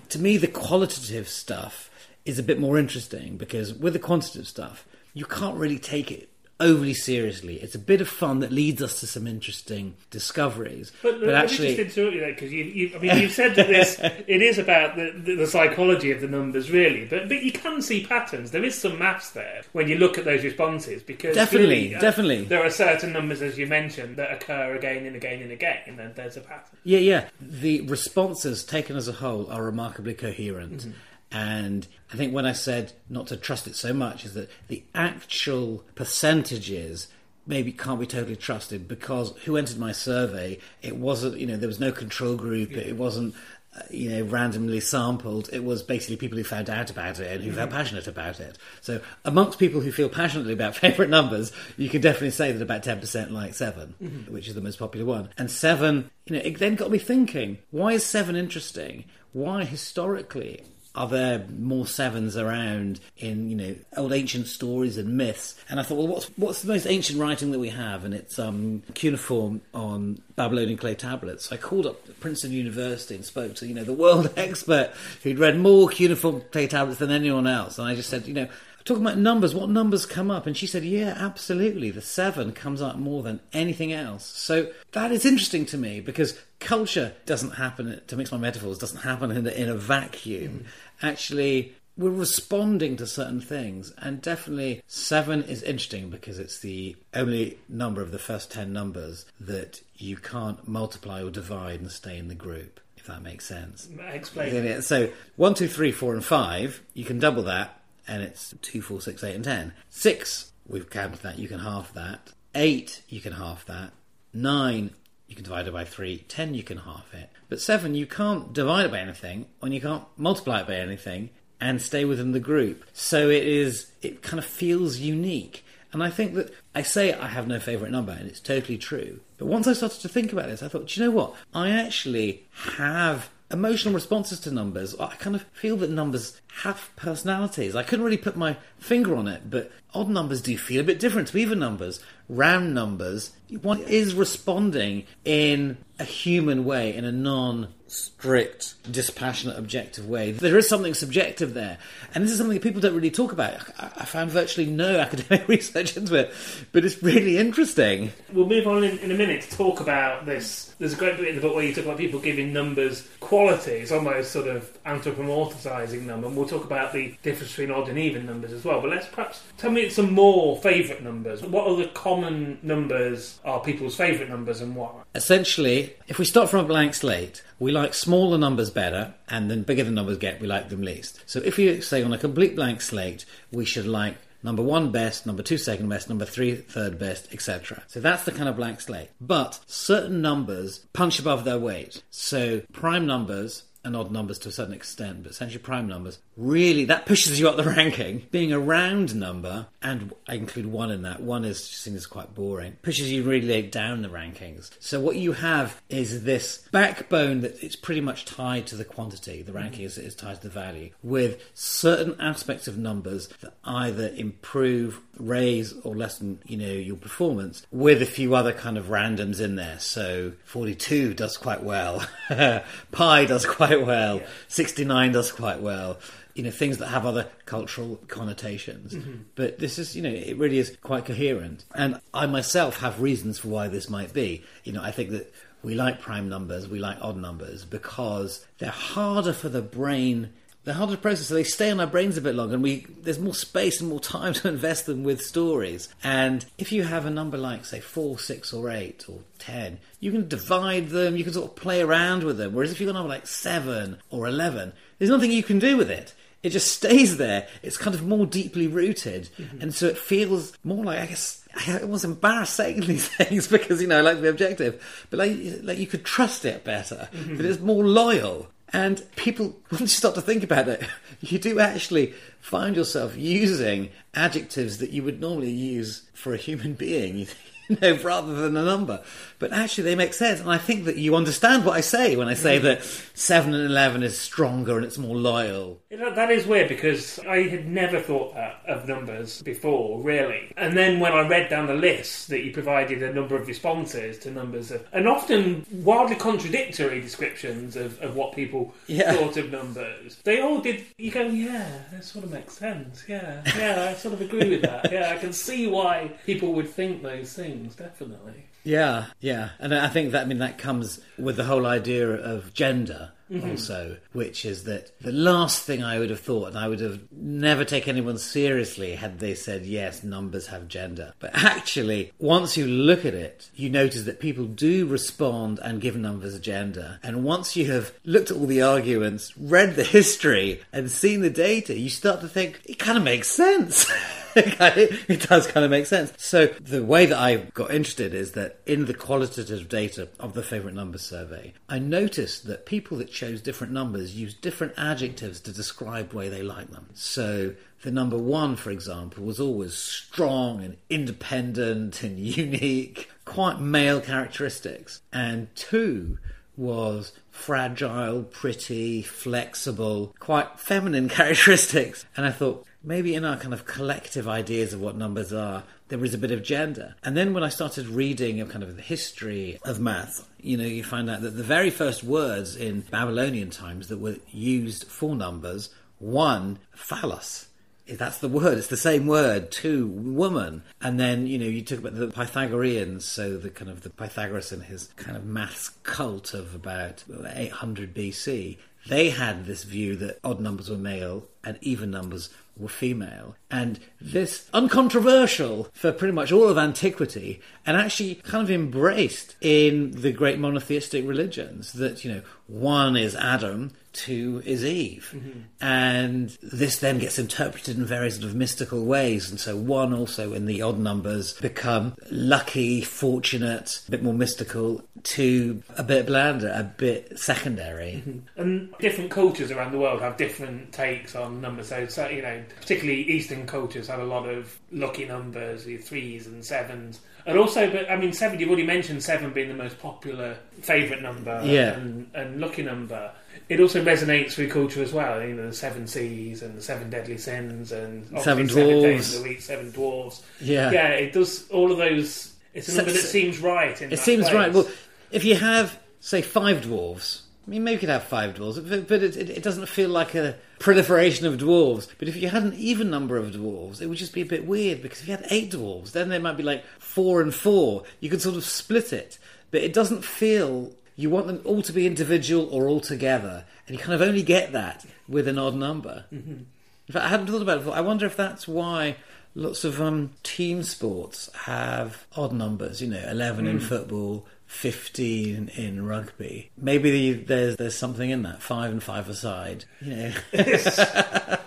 to me, the qualitative stuff is a bit more interesting because with the quantitative stuff, you can't really take it overly seriously. It's a bit of fun that leads us to some interesting discoveries. But, but actually, just interrupt you there because you, you, I mean, you said that this it is about the, the, the psychology of the numbers, really. But but you can see patterns. There is some maths there when you look at those responses because Definitely, clearly, uh, definitely. there are certain numbers, as you mentioned, that occur again and again and again, and then there's a pattern. Yeah, yeah. The responses taken as a whole are remarkably coherent. And I think when I said not to trust it so much, is that the actual percentages maybe can't be totally trusted because who entered my survey, it wasn't, you know, there was no control group, it wasn't. uh, You know, randomly sampled. It was basically people who found out about it and who felt passionate about it. So, amongst people who feel passionately about favourite numbers, you can definitely say that about ten percent like 7 which is the most popular one. And seven, you know, it then got me thinking: why is seven interesting? Why historically are there more sevens around in you know old ancient stories and myths? And I thought, well, what's what's the most ancient writing that we have? And it's um, cuneiform on Babylonian clay tablets. So I called up Princeton University and spoke to you know the world expert who'd read more cuneiform clay tablets than anyone else. And I just said, you know. Talking about numbers, what numbers come up? And she said, Yeah, absolutely. The seven comes up more than anything else. So that is interesting to me because culture doesn't happen, to mix my metaphors, doesn't happen in a, in a vacuum. Mm-hmm. Actually, we're responding to certain things. And definitely, seven is interesting because it's the only number of the first 10 numbers that you can't multiply or divide and stay in the group, if that makes sense. Explain. So one, two, three, four, and five, you can double that, and it's two, four, six, eight, and ten. Six, we've counted that, you can half that. Eight, you can half that. Nine, you can divide it by three. Ten, you can half it. But seven, you can't divide it by anything, and you can't multiply it by anything, and stay within the group. So it is, it kind of feels unique. And I think that I say I have no favourite number, and it's totally true. But once I started to think about this, I thought, do you know what? I actually have emotional responses to numbers. I kind of feel that numbers have personalities. I couldn't really put my finger on it, but odd numbers do feel a bit different to even numbers. Round numbers, one is responding in a human way, in a non strict, dispassionate, objective way. There is something subjective there. And this is something that people don't really talk about. I I found virtually no academic research into it, but it's really interesting. We'll move on in, in a minute to talk about this. There's a great bit in the book where you talk about people giving numbers qualities, almost sort of anthropomorphizing them, and we'll talk about the difference between odd and even numbers as well. But let's perhaps tell me some more favourite numbers. What other common numbers are people's favourite numbers and why? Essentially, if we start from a blank slate, we like smaller numbers better, and then bigger the numbers get, we like them least. So if you say on a complete blank slate, we should like number one best, number two second best, number three third best, etc. So that's the kind of blank slate. But certain numbers punch above their weight. So prime numbers and odd numbers to a certain extent, but essentially prime numbers, really that pushes you up the ranking. Being a round number, and I include one in that, one is seen as quite boring, pushes you really down the rankings. So what you have is this backbone that it's pretty much tied to the quantity, the ranking is, is tied to the value, with certain aspects of numbers that either improve, raise, or lessen, you know, your performance, with a few other kind of randoms in there. So 42 does quite well, pi does quite well, 69 does quite well. You know, things that have other cultural connotations. Mm-hmm. But this is, you know, it really is quite coherent. And I myself have reasons for why this might be. You know, I think that we like prime numbers, we like odd numbers because they're harder for the brain. They're harder to process, so they stay on our brains a bit longer, and we there's more space and more time to invest them with stories. And if you have a number like, say, four, six, or eight, or ten, you can divide them, you can sort of play around with them. Whereas if you've got a number like seven or eleven, there's nothing you can do with it. It just stays there. It's kind of more deeply rooted, mm-hmm. and so it feels more like I guess it was embarrassed saying these things because you know I like the objective, but like like you could trust it better. Mm-hmm. That it's more loyal, and people once you start to think about it, you do actually find yourself using adjectives that you would normally use for a human being. You know, rather than a number. But actually, they make sense, and I think that you understand what I say when I say mm. that seven and eleven is stronger and it's more loyal. That is weird because I had never thought that of numbers before, really. And then when I read down the list that you provided a number of responses to numbers of, and often wildly contradictory descriptions of, of what people Yeah. thought of numbers, they all did. You go, yeah, that sort of makes sense. Yeah, yeah, I sort of agree with that. Yeah, I can see why people would think those things. Definitely. Yeah, yeah, and I think that I mean that comes with the whole idea of gender Mhm. also, which is that the last thing I would have thought, and I would have never taken anyone seriously had they said yes, numbers have gender. But actually, once you look at it, you notice that people do respond and give numbers a gender. And once you have looked at all the arguments, read the history, and seen the data, you start to think it kind of makes sense. it does kind of make sense. So the way that I got interested is that in the qualitative data of the favourite number survey, I noticed that people that chose different numbers used different adjectives to describe the way they like them. So the number one, for example, was always strong and independent and unique, quite male characteristics. And two was fragile, pretty, flexible, quite feminine characteristics. And I thought, maybe in our kind of collective ideas of what numbers are, there is a bit of gender. And then when I started reading of kind of the history of math, you know, you find out that the very first words in Babylonian times that were used for numbers, one, phallus. That's the word. It's the same word. Two, woman. And then, you know, you talk about the Pythagoreans, so the kind of the Pythagoras and his kind of maths cult of about 800 BC. They had this view that odd numbers were male and even numbers were female. And this uncontroversial for pretty much all of antiquity and actually kind of embraced in the great monotheistic religions that, you know, one is Adam, two is Eve. Mm-hmm. And this then gets interpreted in various sort of mystical ways. And so one also in the odd numbers become lucky, fortunate, a bit more mystical, two a bit blander, a bit secondary. Mm-hmm. And different cultures around the world have different takes on numbers. So, so you know, particularly Eastern cultures have a lot of lucky numbers, threes and sevens. And also, but I mean, seven. You've already mentioned seven being the most popular favourite number, Yeah. and, and lucky number. It also resonates with culture as well. You know, the seven seas and the seven deadly sins, and Seven obviously seven days dwarves. of the week, seven dwarves. Yeah. yeah. It does all of those. It's a number that seems right. In It seems place. right. Well, if you have, say, five dwarves, I mean, maybe you could have five dwarves, but, but it, it, it doesn't feel like a proliferation of dwarves. But if you had an even number of dwarves, it would just be a bit weird because if you had eight dwarves, then there might be like four and four. You could sort of split it, but it doesn't feel. You want them all to be individual or all together, and you kind of only get that with an odd number. Mhm. In fact, I hadn't thought about it before. I wonder if that's why lots of um, team sports have odd numbers. You know, eleven in Mm. football, fifteen in rugby. Maybe there's there's something in that. Five and five aside. You know,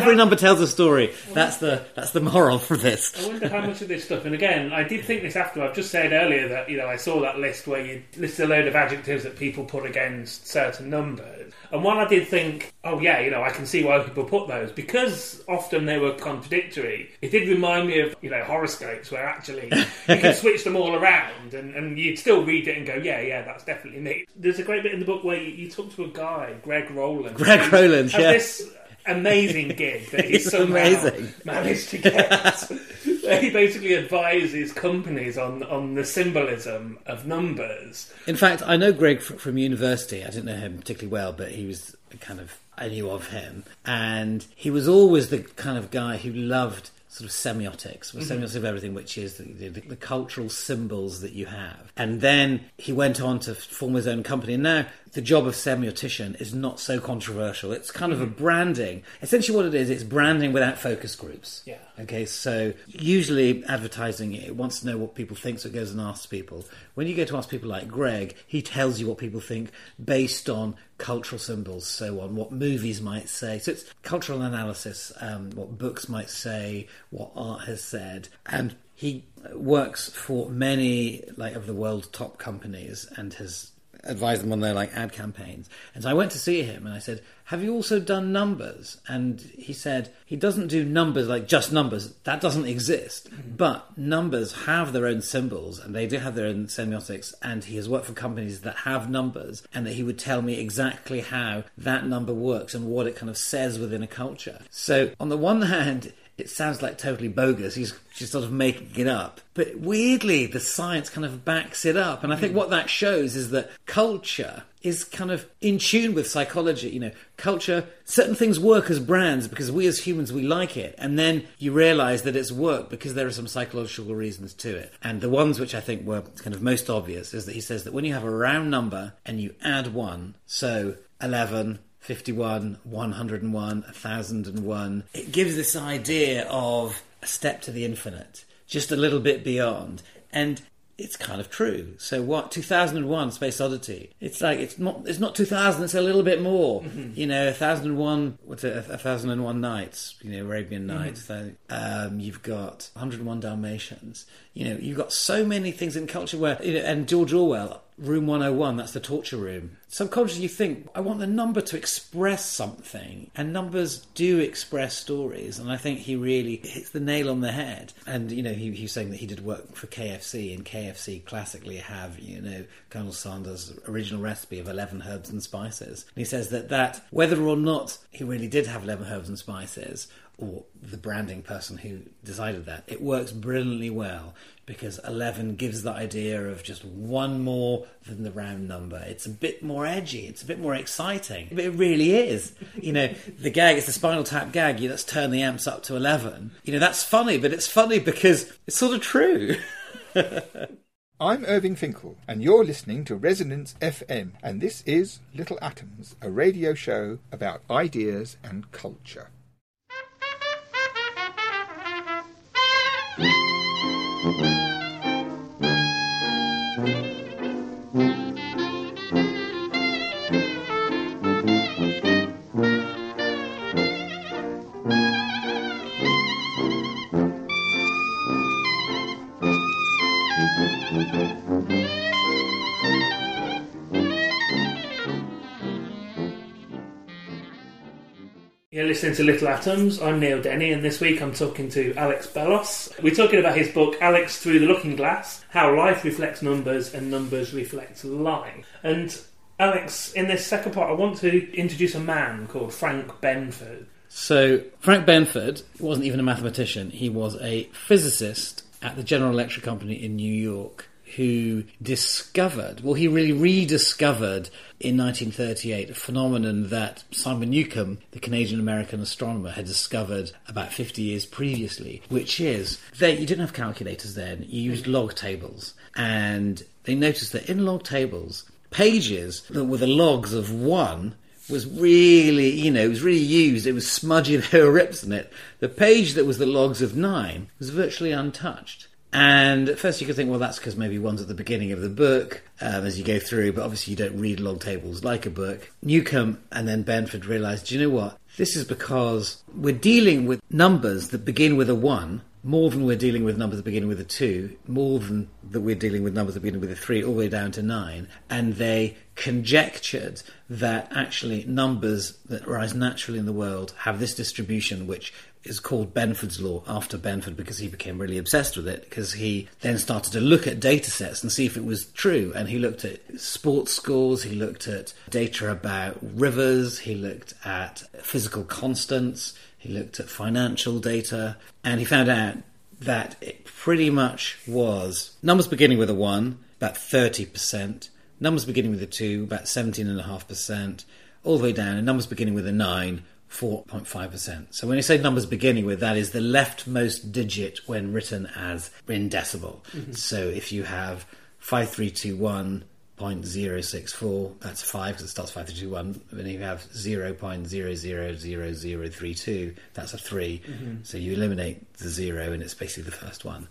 every number tells a story. That's the that's the moral for this. I wonder how much of this stuff. And again, I did think this after. I've just said earlier that you know I saw that list where you listed a load of adjectives that people put against certain numbers. And while I did think, oh yeah, you know, I can see why people put those because often they were contradictory. It did remind me of you know horoscopes where actually you can switch them all around and, and you'd still read it and go, yeah, yeah, that's definitely me. There's a great bit in the book where you, you talk to a guy, Greg Rowland. Greg Rowland, yeah. this amazing gig that he's It's somehow amazing. managed to get. he basically advises companies on on the symbolism of numbers. In fact, I know Greg from university. I didn't know him particularly well, but he was kind of I knew of him, and he was always the kind of guy who loved sort of semiotics, well, Mhm. semiotics of everything, which is the, the, the cultural symbols that you have. And then he went on to form his own company. And now the job of semiotician is not so controversial. It's kind of a Mhm. branding. Essentially, what it is, it's branding without focus groups. Yeah. Okay, so usually advertising it wants to know what people think, so it goes and asks people. When you go to ask people like Greg, he tells you what people think based on cultural symbols, so on what movies might say. So it's cultural analysis, um, what books might say, what art has said, and he works for many like of the world's top companies and has advise them on their like ad campaigns. And so I went to see him and I said, "Have you also done numbers?" And he said he doesn't do numbers like just numbers. That doesn't exist. Mm-hmm. But numbers have their own symbols and they do have their own semiotics. And he has worked for companies that have numbers, and that he would tell me exactly how that number works and what it kind of says within a culture. So on the one hand it sounds like totally bogus. He's just sort of making it up. But weirdly, the science kind of backs it up. And I think hmm. what that shows is that culture is kind of in tune with psychology. You know, culture, certain things work as brands because we as humans, we like it. And then you realize that it's worked because there are some psychological reasons to it. And the ones which I think were kind of most obvious is that he says that when you have a round number and you add one, so 11, 51, 101, 1001. It gives this idea of a step to the infinite, just a little bit beyond. And it's kind of true. So what? 2001 Space Oddity. It's like it's not it's not 2000. It's a little bit more. Mm-hmm. You know, 1001. What's it? 1001 Nights. You know, Arabian mm-hmm. Nights. Mm-hmm. um, you've got 101 Dalmatians. You know, you've got so many things in culture where you know, and George Orwell Room 101, that's the torture room. Subconsciously, you think, I want the number to express something. And numbers do express stories. And I think he really hits the nail on the head. And, you know, he, he's saying that he did work for KFC, and KFC classically have, you know, Colonel Sanders' original recipe of 11 herbs and spices. And he says that, that whether or not he really did have 11 herbs and spices, or the branding person who decided that, it works brilliantly well because 11 gives the idea of just one more than the round number. It's a bit more edgy, it's a bit more exciting. But it really is. You know, the gag, it's the spinal tap gag, you let's turn the amps up to 11. You know, that's funny, but it's funny because it's sort of true. I'm Irving Finkel, and you're listening to Resonance FM, and this is Little Atoms, a radio show about ideas and culture. Mm-hmm. You're listening to Little Atoms. I'm Neil Denny, and this week I'm talking to Alex Bellos. We're talking about his book, Alex Through the Looking Glass How Life Reflects Numbers and Numbers Reflect Life. And Alex, in this second part, I want to introduce a man called Frank Benford. So, Frank Benford wasn't even a mathematician, he was a physicist at the General Electric Company in New York who discovered, well, he really rediscovered in 1938 a phenomenon that Simon Newcomb, the Canadian American astronomer, had discovered about 50 years previously, which is that you didn't have calculators then, you used log tables. And they noticed that in log tables, pages that were the logs of one was really, you know, it was really used. It was smudgy. There were rips in it. The page that was the logs of nine was virtually untouched. And at first you could think, well, that's because maybe one's at the beginning of the book um, as you go through, but obviously you don't read log tables like a book. Newcomb and then Benford realised, you know what? This is because we're dealing with numbers that begin with a 1 more than we're dealing with numbers that begin with a 2, more than that we're dealing with numbers that begin with a 3, all the way down to 9. And they conjectured that actually numbers that rise naturally in the world have this distribution which is called Benford's law after Benford because he became really obsessed with it because he then started to look at data sets and see if it was true. And he looked at sports scores he looked at data about rivers he looked at physical constants he looked at financial data and he found out that it pretty much was numbers beginning with a 1 about 30% numbers beginning with a 2 about 17.5% all the way down and numbers beginning with a 9 4.5%. So when you say numbers beginning with, that is the leftmost digit when written as in decimal. Mm-hmm. So if you have 5321.064, that's 5 because it starts 5321. Then if you have 0.000032, that's a 3. Mm-hmm. So you eliminate the 0 and it's basically the first one.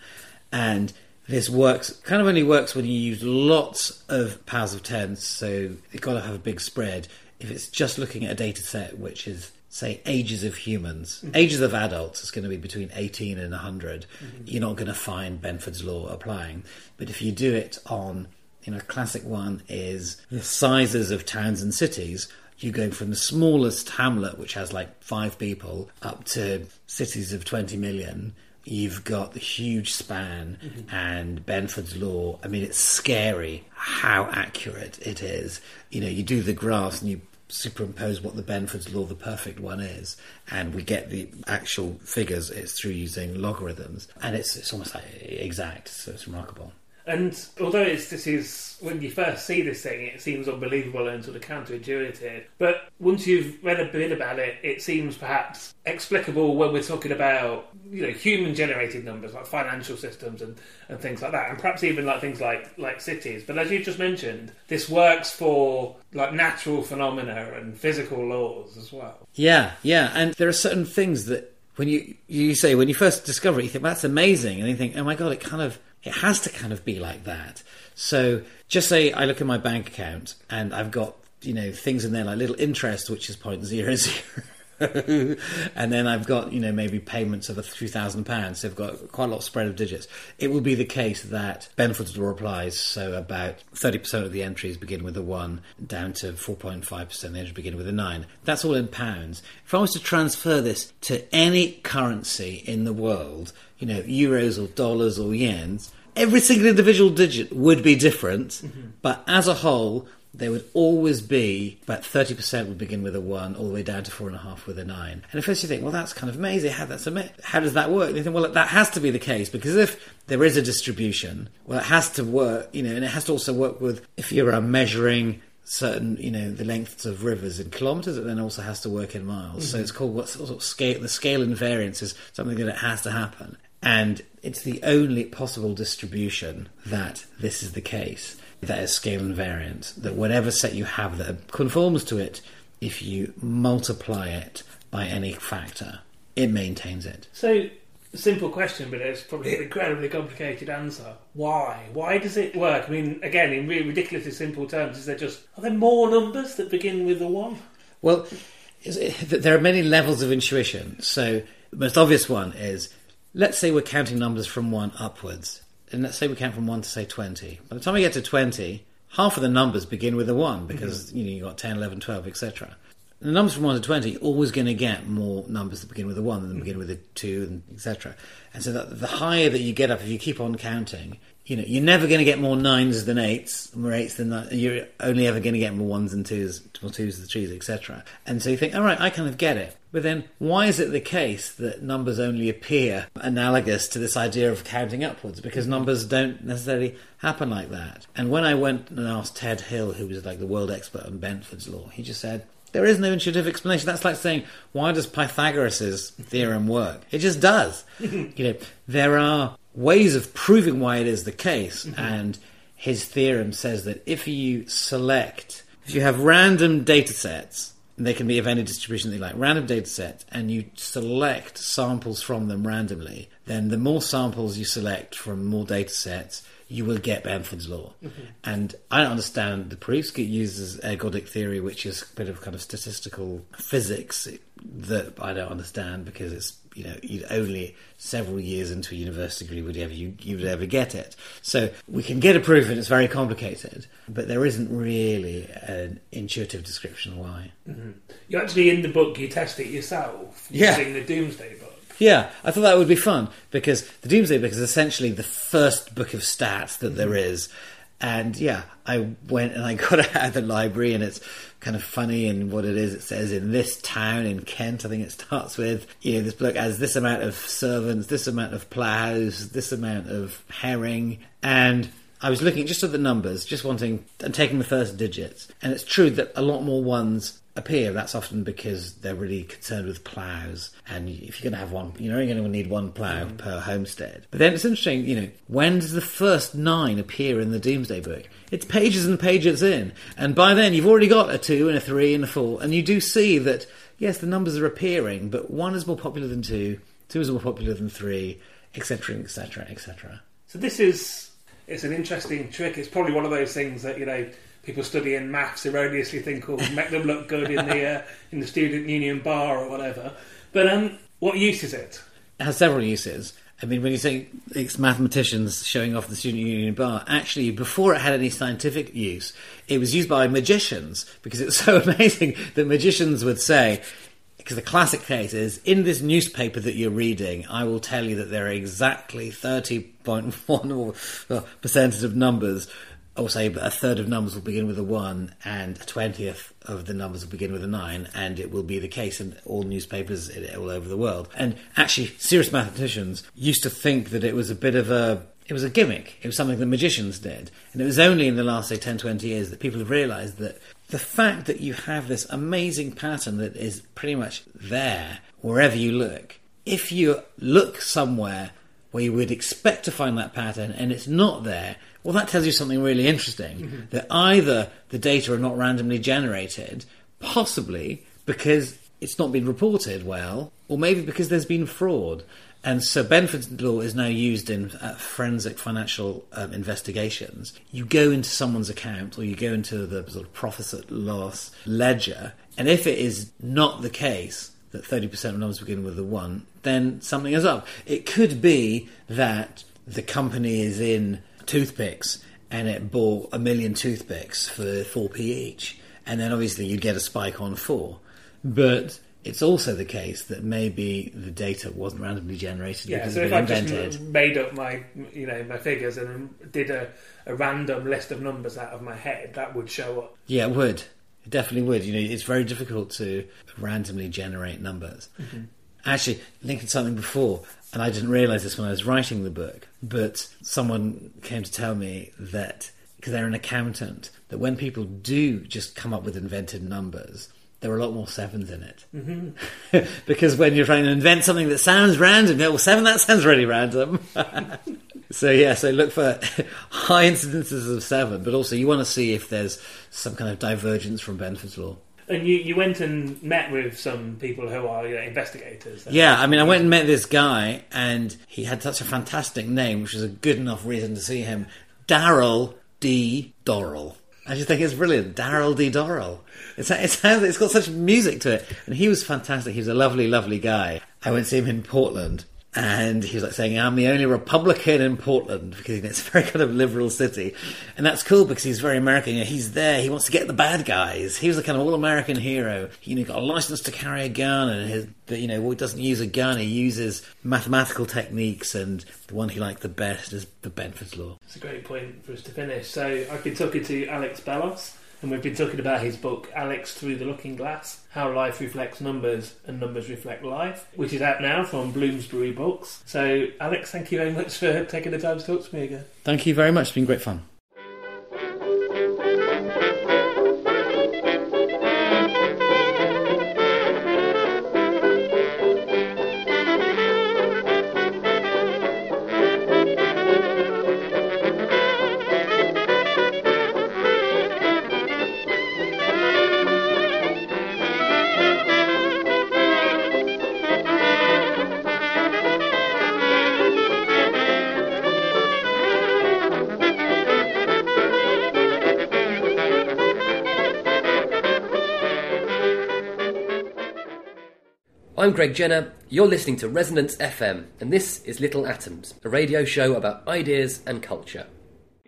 And this works kind of only works when you use lots of powers of 10, so you've got to have a big spread. If it's just looking at a data set which is say ages of humans, mm-hmm. ages of adults is going to be between 18 and 100. Mm-hmm. You're not going to find Benford's law applying. But if you do it on You know, a classic one is the sizes of towns and cities. You're going from the smallest hamlet, which has like five people, up to cities of 20 million. You've got the huge span and Benford's law. I mean, it's scary how accurate it is. You know, you do the graphs and you superimpose what the Benford's law, the perfect one is, and we get the actual figures. It's through using logarithms, and it's it's almost like exact. So it's remarkable. And although it's, this is when you first see this thing, it seems unbelievable and sort of counterintuitive. But once you've read a bit about it, it seems perhaps explicable when we're talking about you know human generated numbers like financial systems and, and things like that, and perhaps even like things like like cities. But as you just mentioned, this works for like natural phenomena and physical laws as well. Yeah, yeah, and there are certain things that when you you say when you first discover it, you think that's amazing, and you think, oh my god, it kind of it has to kind of be like that. So just say I look at my bank account and I've got you know things in there like little interest, which is point zero zero. and then I've got, you know, maybe payments of a few thousand pounds. So I've got quite a lot of spread of digits. It will be the case that Benford's law applies. So about 30% of the entries begin with a 1, down to 4.5% the entries begin with a 9. That's all in pounds. If I was to transfer this to any currency in the world, you know, euros or dollars or yens, every single individual digit would be different. But as a whole, there would always be about 30% would begin with a 1 all the way down to 4.5 with a 9. And at first you think, well, that's kind of amazing. How, that's ama- how does that work? And you think, well, that has to be the case because if there is a distribution, well, it has to work, you know, and it has to also work with if you're uh, measuring certain, you know, the lengths of rivers in kilometres, it then also has to work in miles. So Mhm. it's called what sort of scale, the scale invariance is something that it has to happen. And it's the only possible distribution that this is the case. That is scale invariant. That whatever set you have that conforms to it, if you multiply it by any factor, it maintains it. So, simple question, but it's probably an incredibly complicated answer. Why? Why does it work? I mean, again, in really ridiculously simple terms, is there just are there more numbers that begin with a one? Well, there are many levels of intuition. So the most obvious one is, let's say we're counting numbers from one upwards, and let's say we count from one to say twenty. By the time we get to twenty, half of the numbers begin with a one because mm-hmm. you know you got 10, 11, 12, etc. The numbers from one to twenty are always going to get more numbers that begin with a one than mm-hmm. begin with a two, and etc. And so that the higher that you get up, if you keep on counting, you know, you're never going to get more nines than eights, more eights than nine. You're only ever going to get more ones and twos, more twos than threes, etc. And so you think, all right, I kind of get it. But then, why is it the case that numbers only appear analogous to this idea of counting upwards? Because numbers don't necessarily happen like that. And when I went and asked Ted Hill, who was like the world expert on Benford's law, he just said, there is no intuitive explanation. That's like saying, why does Pythagoras' theorem work? It just does. you know, there are ways of proving why it is the case, mm-hmm. and his theorem says that if you select, if you have random data sets, and they can be of any distribution that you like, random data sets, and you select samples from them randomly, then the more samples you select from more data sets, you will get Benford's law. Mm-hmm. And I don't understand the proofs. It uses ergodic theory, which is a bit of kind of statistical physics that I don't understand because it's you know you'd only several years into a university degree would ever you, you would ever get it. So we can get a proof, and it's very complicated, but there isn't really an intuitive description why. Mhm. You actually in the book you test it yourself Yeah. using the Domesday book. Yeah, I thought that would be fun because the Domesday Book is essentially the first book of stats that there is. And yeah, I went and I got it out of the library, and it's kind of funny in what it is. It says in this town in Kent, I think it starts with, you know, this bloke has this amount of servants, this amount of ploughs, this amount of herring, and I was looking just at the numbers, just wanting and taking the first digits. And it's true that a lot more ones appear. That's often because they're really concerned with ploughs. And if you're going to have one, you're only going to need one plough mm. per homestead. But then it's interesting, you know, when does the first nine appear in the Domesday Book? It's pages and pages in. And by then you've already got a two and a three and a four. And you do see that, yes, the numbers are appearing, but one is more popular than two, two is more popular than three, etc., etc., etc. So this is it's an interesting trick. It's probably one of those things that you know people studying maths erroneously think will make them look good in the uh, in the student union bar or whatever. But um, what use is it? It has several uses. I mean, when you say it's mathematicians showing off the student union bar, actually, before it had any scientific use, it was used by magicians because it's so amazing that magicians would say, because the classic case is in this newspaper that you're reading, I will tell you that there are exactly 30.1 percentage of numbers or say a third of numbers will begin with a 1 and a twentieth of the numbers will begin with a 9 and it will be the case in all newspapers all over the world. And actually serious mathematicians used to think that it was a bit of a it was a gimmick. It was something that magicians did. And it was only in the last say 10 20 years that people have realized that the fact that you have this amazing pattern that is pretty much there wherever you look if you look somewhere where you would expect to find that pattern and it's not there well, that tells you something really interesting. Mm-hmm. That either the data are not randomly generated, possibly because it's not been reported well, or maybe because there's been fraud. And so Benford's law is now used in uh, forensic financial um, investigations. You go into someone's account or you go into the sort of profit at loss ledger, and if it is not the case that 30% of numbers begin with a 1, then something is up. It could be that the company is in toothpicks and it bought a million toothpicks for 4p each. And then obviously you'd get a spike on 4. But it's also the case that maybe the data wasn't randomly generated yeah, because so if I invented. just made up my, you know, my figures and did a, a random list of numbers out of my head, that would show up. Yeah, it would. It definitely would. You know, it's very difficult to randomly generate numbers. Mm-hmm. Actually, linking something before, and I didn't realise this when I was writing the book, but someone came to tell me that because they're an accountant, that when people do just come up with invented numbers, there are a lot more sevens in it. Mm-hmm. because when you're trying to invent something that sounds random, well, seven, that sounds really random. so, yeah, so look for high incidences of seven, but also you want to see if there's some kind of divergence from Benford's law. And you, you went and met with some people who are you know, investigators. Yeah, I mean, I went and met this guy, and he had such a fantastic name, which was a good enough reason to see him. Darrell D. Dorrell. I just think it's brilliant. Darrell D. Dorrell. It's, it sounds, it's got such music to it. And he was fantastic. He was a lovely, lovely guy. I went to see him in Portland and he was like saying, "I'm the only Republican in Portland because it's a very kind of liberal city," and that's cool because he's very American. You know, he's there. He wants to get the bad guys. He was the kind of all-American hero. He, you know, got a license to carry a gun, and his, you know, well, he doesn't use a gun. He uses mathematical techniques, and the one he liked the best is the Benford's law. It's a great point for us to finish. So I've been talking to Alex Bellos and we've been talking about his book Alex Through the Looking Glass How Life Reflects Numbers and Numbers Reflect Life, which is out now from Bloomsbury Books. So, Alex, thank you very much for taking the time to talk to me again. Thank you very much, it's been great fun. I'm Greg Jenner. You're listening to Resonance FM, and this is Little Atoms, a radio show about ideas and culture.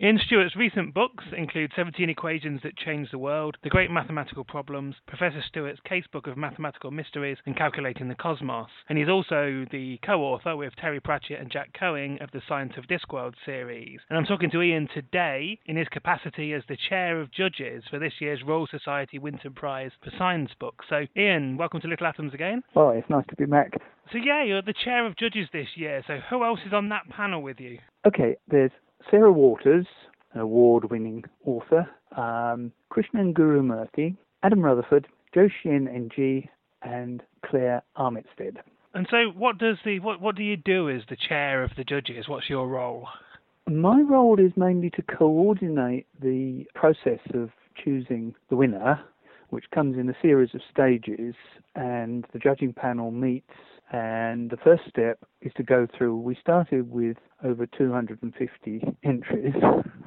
Ian Stewart's recent books include 17 Equations That Changed the World, The Great Mathematical Problems, Professor Stewart's Casebook of Mathematical Mysteries, and Calculating the Cosmos. And he's also the co author with Terry Pratchett and Jack Cohen of the Science of Discworld series. And I'm talking to Ian today in his capacity as the chair of judges for this year's Royal Society Winton Prize for Science Books. So, Ian, welcome to Little Atoms again. Oh, it's nice to be back. So, yeah, you're the chair of judges this year. So, who else is on that panel with you? Okay, there's Sarah Waters, an award-winning author, um, Krishnan Guru-Murthy, Adam Rutherford, Jo Shien Ng, and Claire Armitstead. And so, what does the what what do you do as the chair of the judges? What's your role? My role is mainly to coordinate the process of choosing the winner, which comes in a series of stages, and the judging panel meets and the first step is to go through. We started with over 250 entries,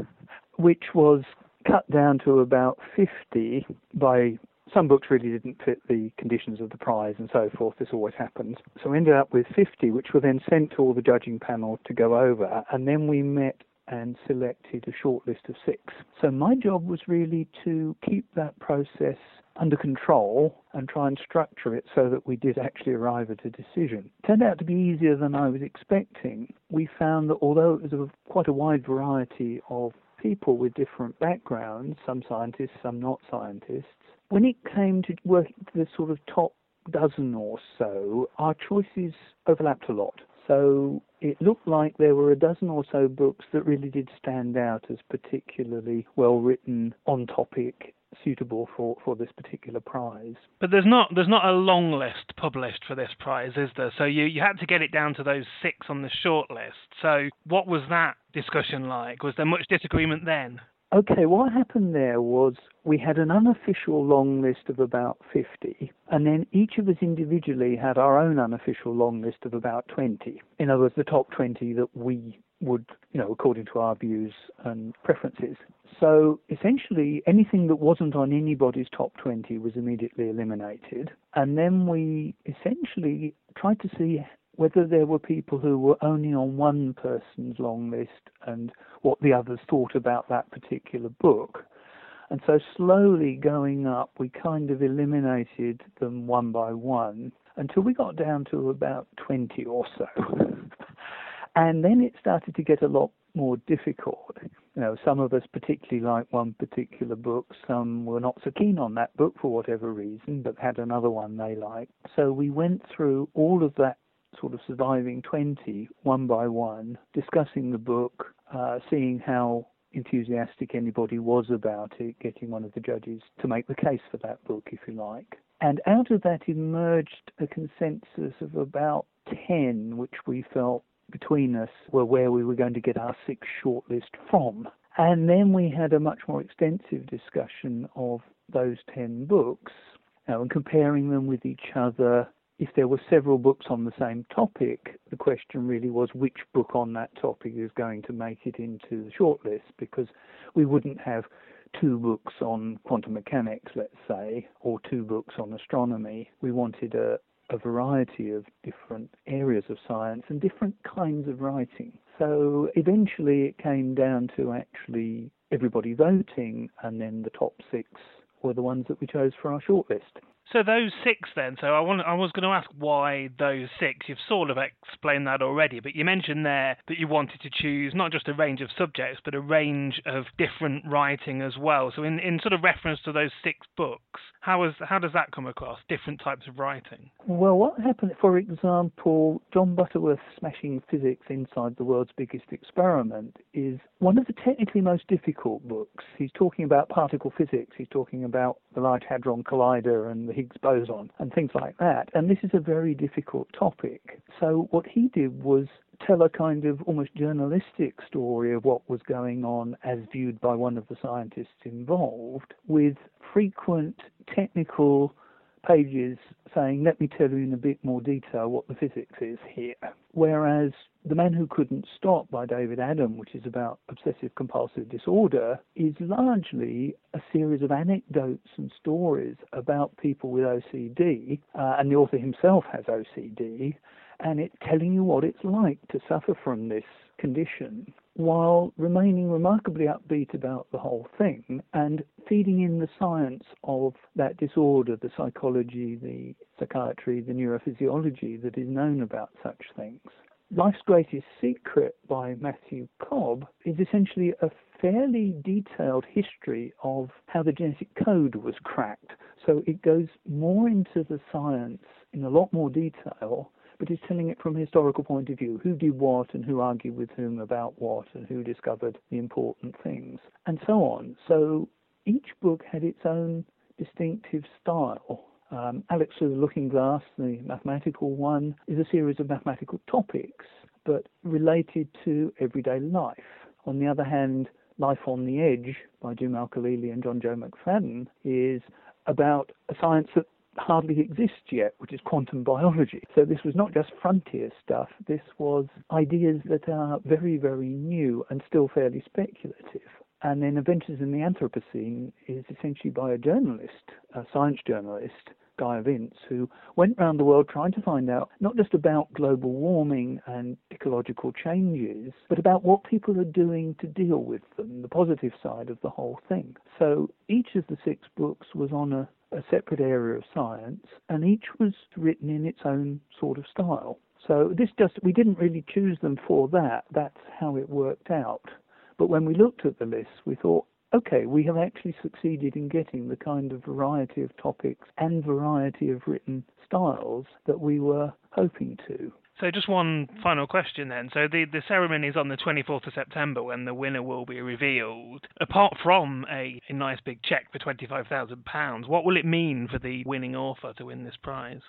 which was cut down to about 50 by some books really didn't fit the conditions of the prize and so forth. This always happens. So we ended up with 50, which were then sent to all the judging panel to go over, and then we met and selected a short list of six. So my job was really to keep that process under control and try and structure it so that we did actually arrive at a decision. It turned out to be easier than I was expecting. We found that although it was a, quite a wide variety of people with different backgrounds, some scientists, some not scientists, when it came to working to the sort of top dozen or so, our choices overlapped a lot. So it looked like there were a dozen or so books that really did stand out as particularly well written, on topic, suitable for, for this particular prize. But there's not there's not a long list published for this prize, is there? So you, you had to get it down to those six on the short list. So what was that discussion like? Was there much disagreement then? Okay, what happened there was we had an unofficial long list of about 50, and then each of us individually had our own unofficial long list of about 20. In other words, the top 20 that we would, you know, according to our views and preferences. So essentially, anything that wasn't on anybody's top 20 was immediately eliminated. And then we essentially tried to see whether there were people who were only on one person's long list and what the others thought about that particular book. And so slowly going up, we kind of eliminated them one by one until we got down to about 20 or so. and then it started to get a lot more difficult. You know, some of us particularly liked one particular book, some were not so keen on that book for whatever reason, but had another one they liked. So we went through all of that sort of surviving 20 one by one, discussing the book, uh, seeing how enthusiastic anybody was about it, getting one of the judges to make the case for that book, if you like. And out of that emerged a consensus of about 10, which we felt between us were where we were going to get our six shortlist from. And then we had a much more extensive discussion of those 10 books you and comparing them with each other if there were several books on the same topic, the question really was which book on that topic is going to make it into the shortlist because we wouldn't have two books on quantum mechanics, let's say, or two books on astronomy. We wanted a, a variety of different areas of science and different kinds of writing. So eventually it came down to actually everybody voting, and then the top six were the ones that we chose for our shortlist. So those six then. So I want I was going to ask why those six. You've sort of explained that already, but you mentioned there that you wanted to choose not just a range of subjects, but a range of different writing as well. So in, in sort of reference to those six books, how does that come across? Different types of writing. Well, what happened, for example, Jon Butterworth's Smashing Physics Inside the World's Biggest Experiment is one of the technically most difficult books. He's talking about particle physics. He's talking about the Large Hadron Collider and the Higgs boson and things like that. And this is a very difficult topic. So what he did was tell a kind of almost journalistic story of what was going on as viewed by one of the scientists involved with frequent technical pages saying, let me tell you in a bit more detail what the physics is here. Whereas The Man Who Couldn't Stop by David Adam, which is about obsessive compulsive disorder, is largely a series of anecdotes and stories about people with OCD, uh, and the author himself has OCD, and it's telling you what it's like to suffer from this condition while remaining remarkably upbeat about the whole thing and feeding in the science of that disorder, the psychology, the psychiatry, the neurophysiology that is known about such things. Life's Greatest Secret by Matthew Cobb is essentially a fairly detailed history of how the genetic code was cracked. So it goes more into the science in a lot more detail but he's telling it from a historical point of view. Who did what and who argued with whom about what and who discovered the important things and so on. So each book had its own distinctive style. Um, Alex through the Looking Glass, the mathematical one, is a series of mathematical topics, but related to everyday life. On the other hand, Life on the Edge by Jim Al-Khalili and Johnjoe McFadden is about a science that hardly exists yet, which is quantum biology. So this was not just frontier stuff, this was ideas that are very, very new and still fairly speculative. And then Adventures in the Anthropocene is essentially by a journalist, a science journalist, Gaia Vince, who went around the world trying to find out not just about global warming and ecological changes, but about what people are doing to deal with them, the positive side of the whole thing. So each of the six books was on a, a separate area of science, and each was written in its own sort of style. So this just, we didn't really choose them for that. That's how it worked out. But when we looked at the list, we thought, okay, we have actually succeeded in getting the kind of variety of topics and variety of written styles that we were hoping to. So just one final question then. So the, the ceremony is on the 24th of September when the winner will be revealed. Apart from a, a nice big cheque for £25,000, what will it mean for the winning author to win this prize?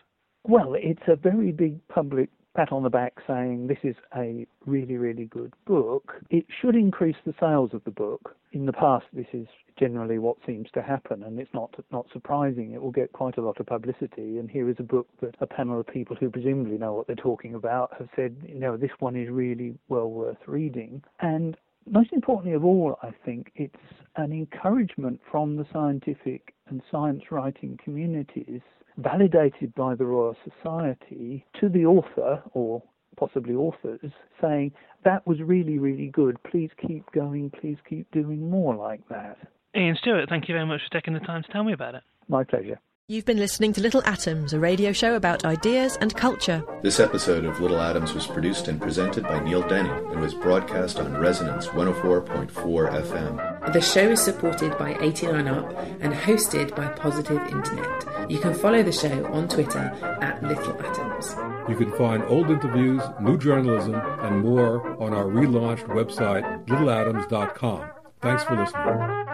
Well, it's a very big public pat on the back saying this is a really, really good book, it should increase the sales of the book. In the past, this is generally what seems to happen, and it's not not surprising. It will get quite a lot of publicity. And here is a book that a panel of people who presumably know what they're talking about have said, you know, this one is really well worth reading. And most importantly of all, I think it's an encouragement from the scientific and science writing communities validated by the Royal Society to the author or possibly authors saying that was really, really good. Please keep going. Please keep doing more like that. Ian Stewart, thank you very much for taking the time to tell me about it. My pleasure. You've been listening to Little Atoms, a radio show about ideas and culture. This episode of Little Atoms was produced and presented by Neil Denny and was broadcast on Resonance 104.4 FM. The show is supported by 89UP and hosted by Positive Internet. You can follow the show on Twitter at Little Atoms. You can find old interviews, new journalism, and more on our relaunched website, littleatoms.com. Thanks for listening.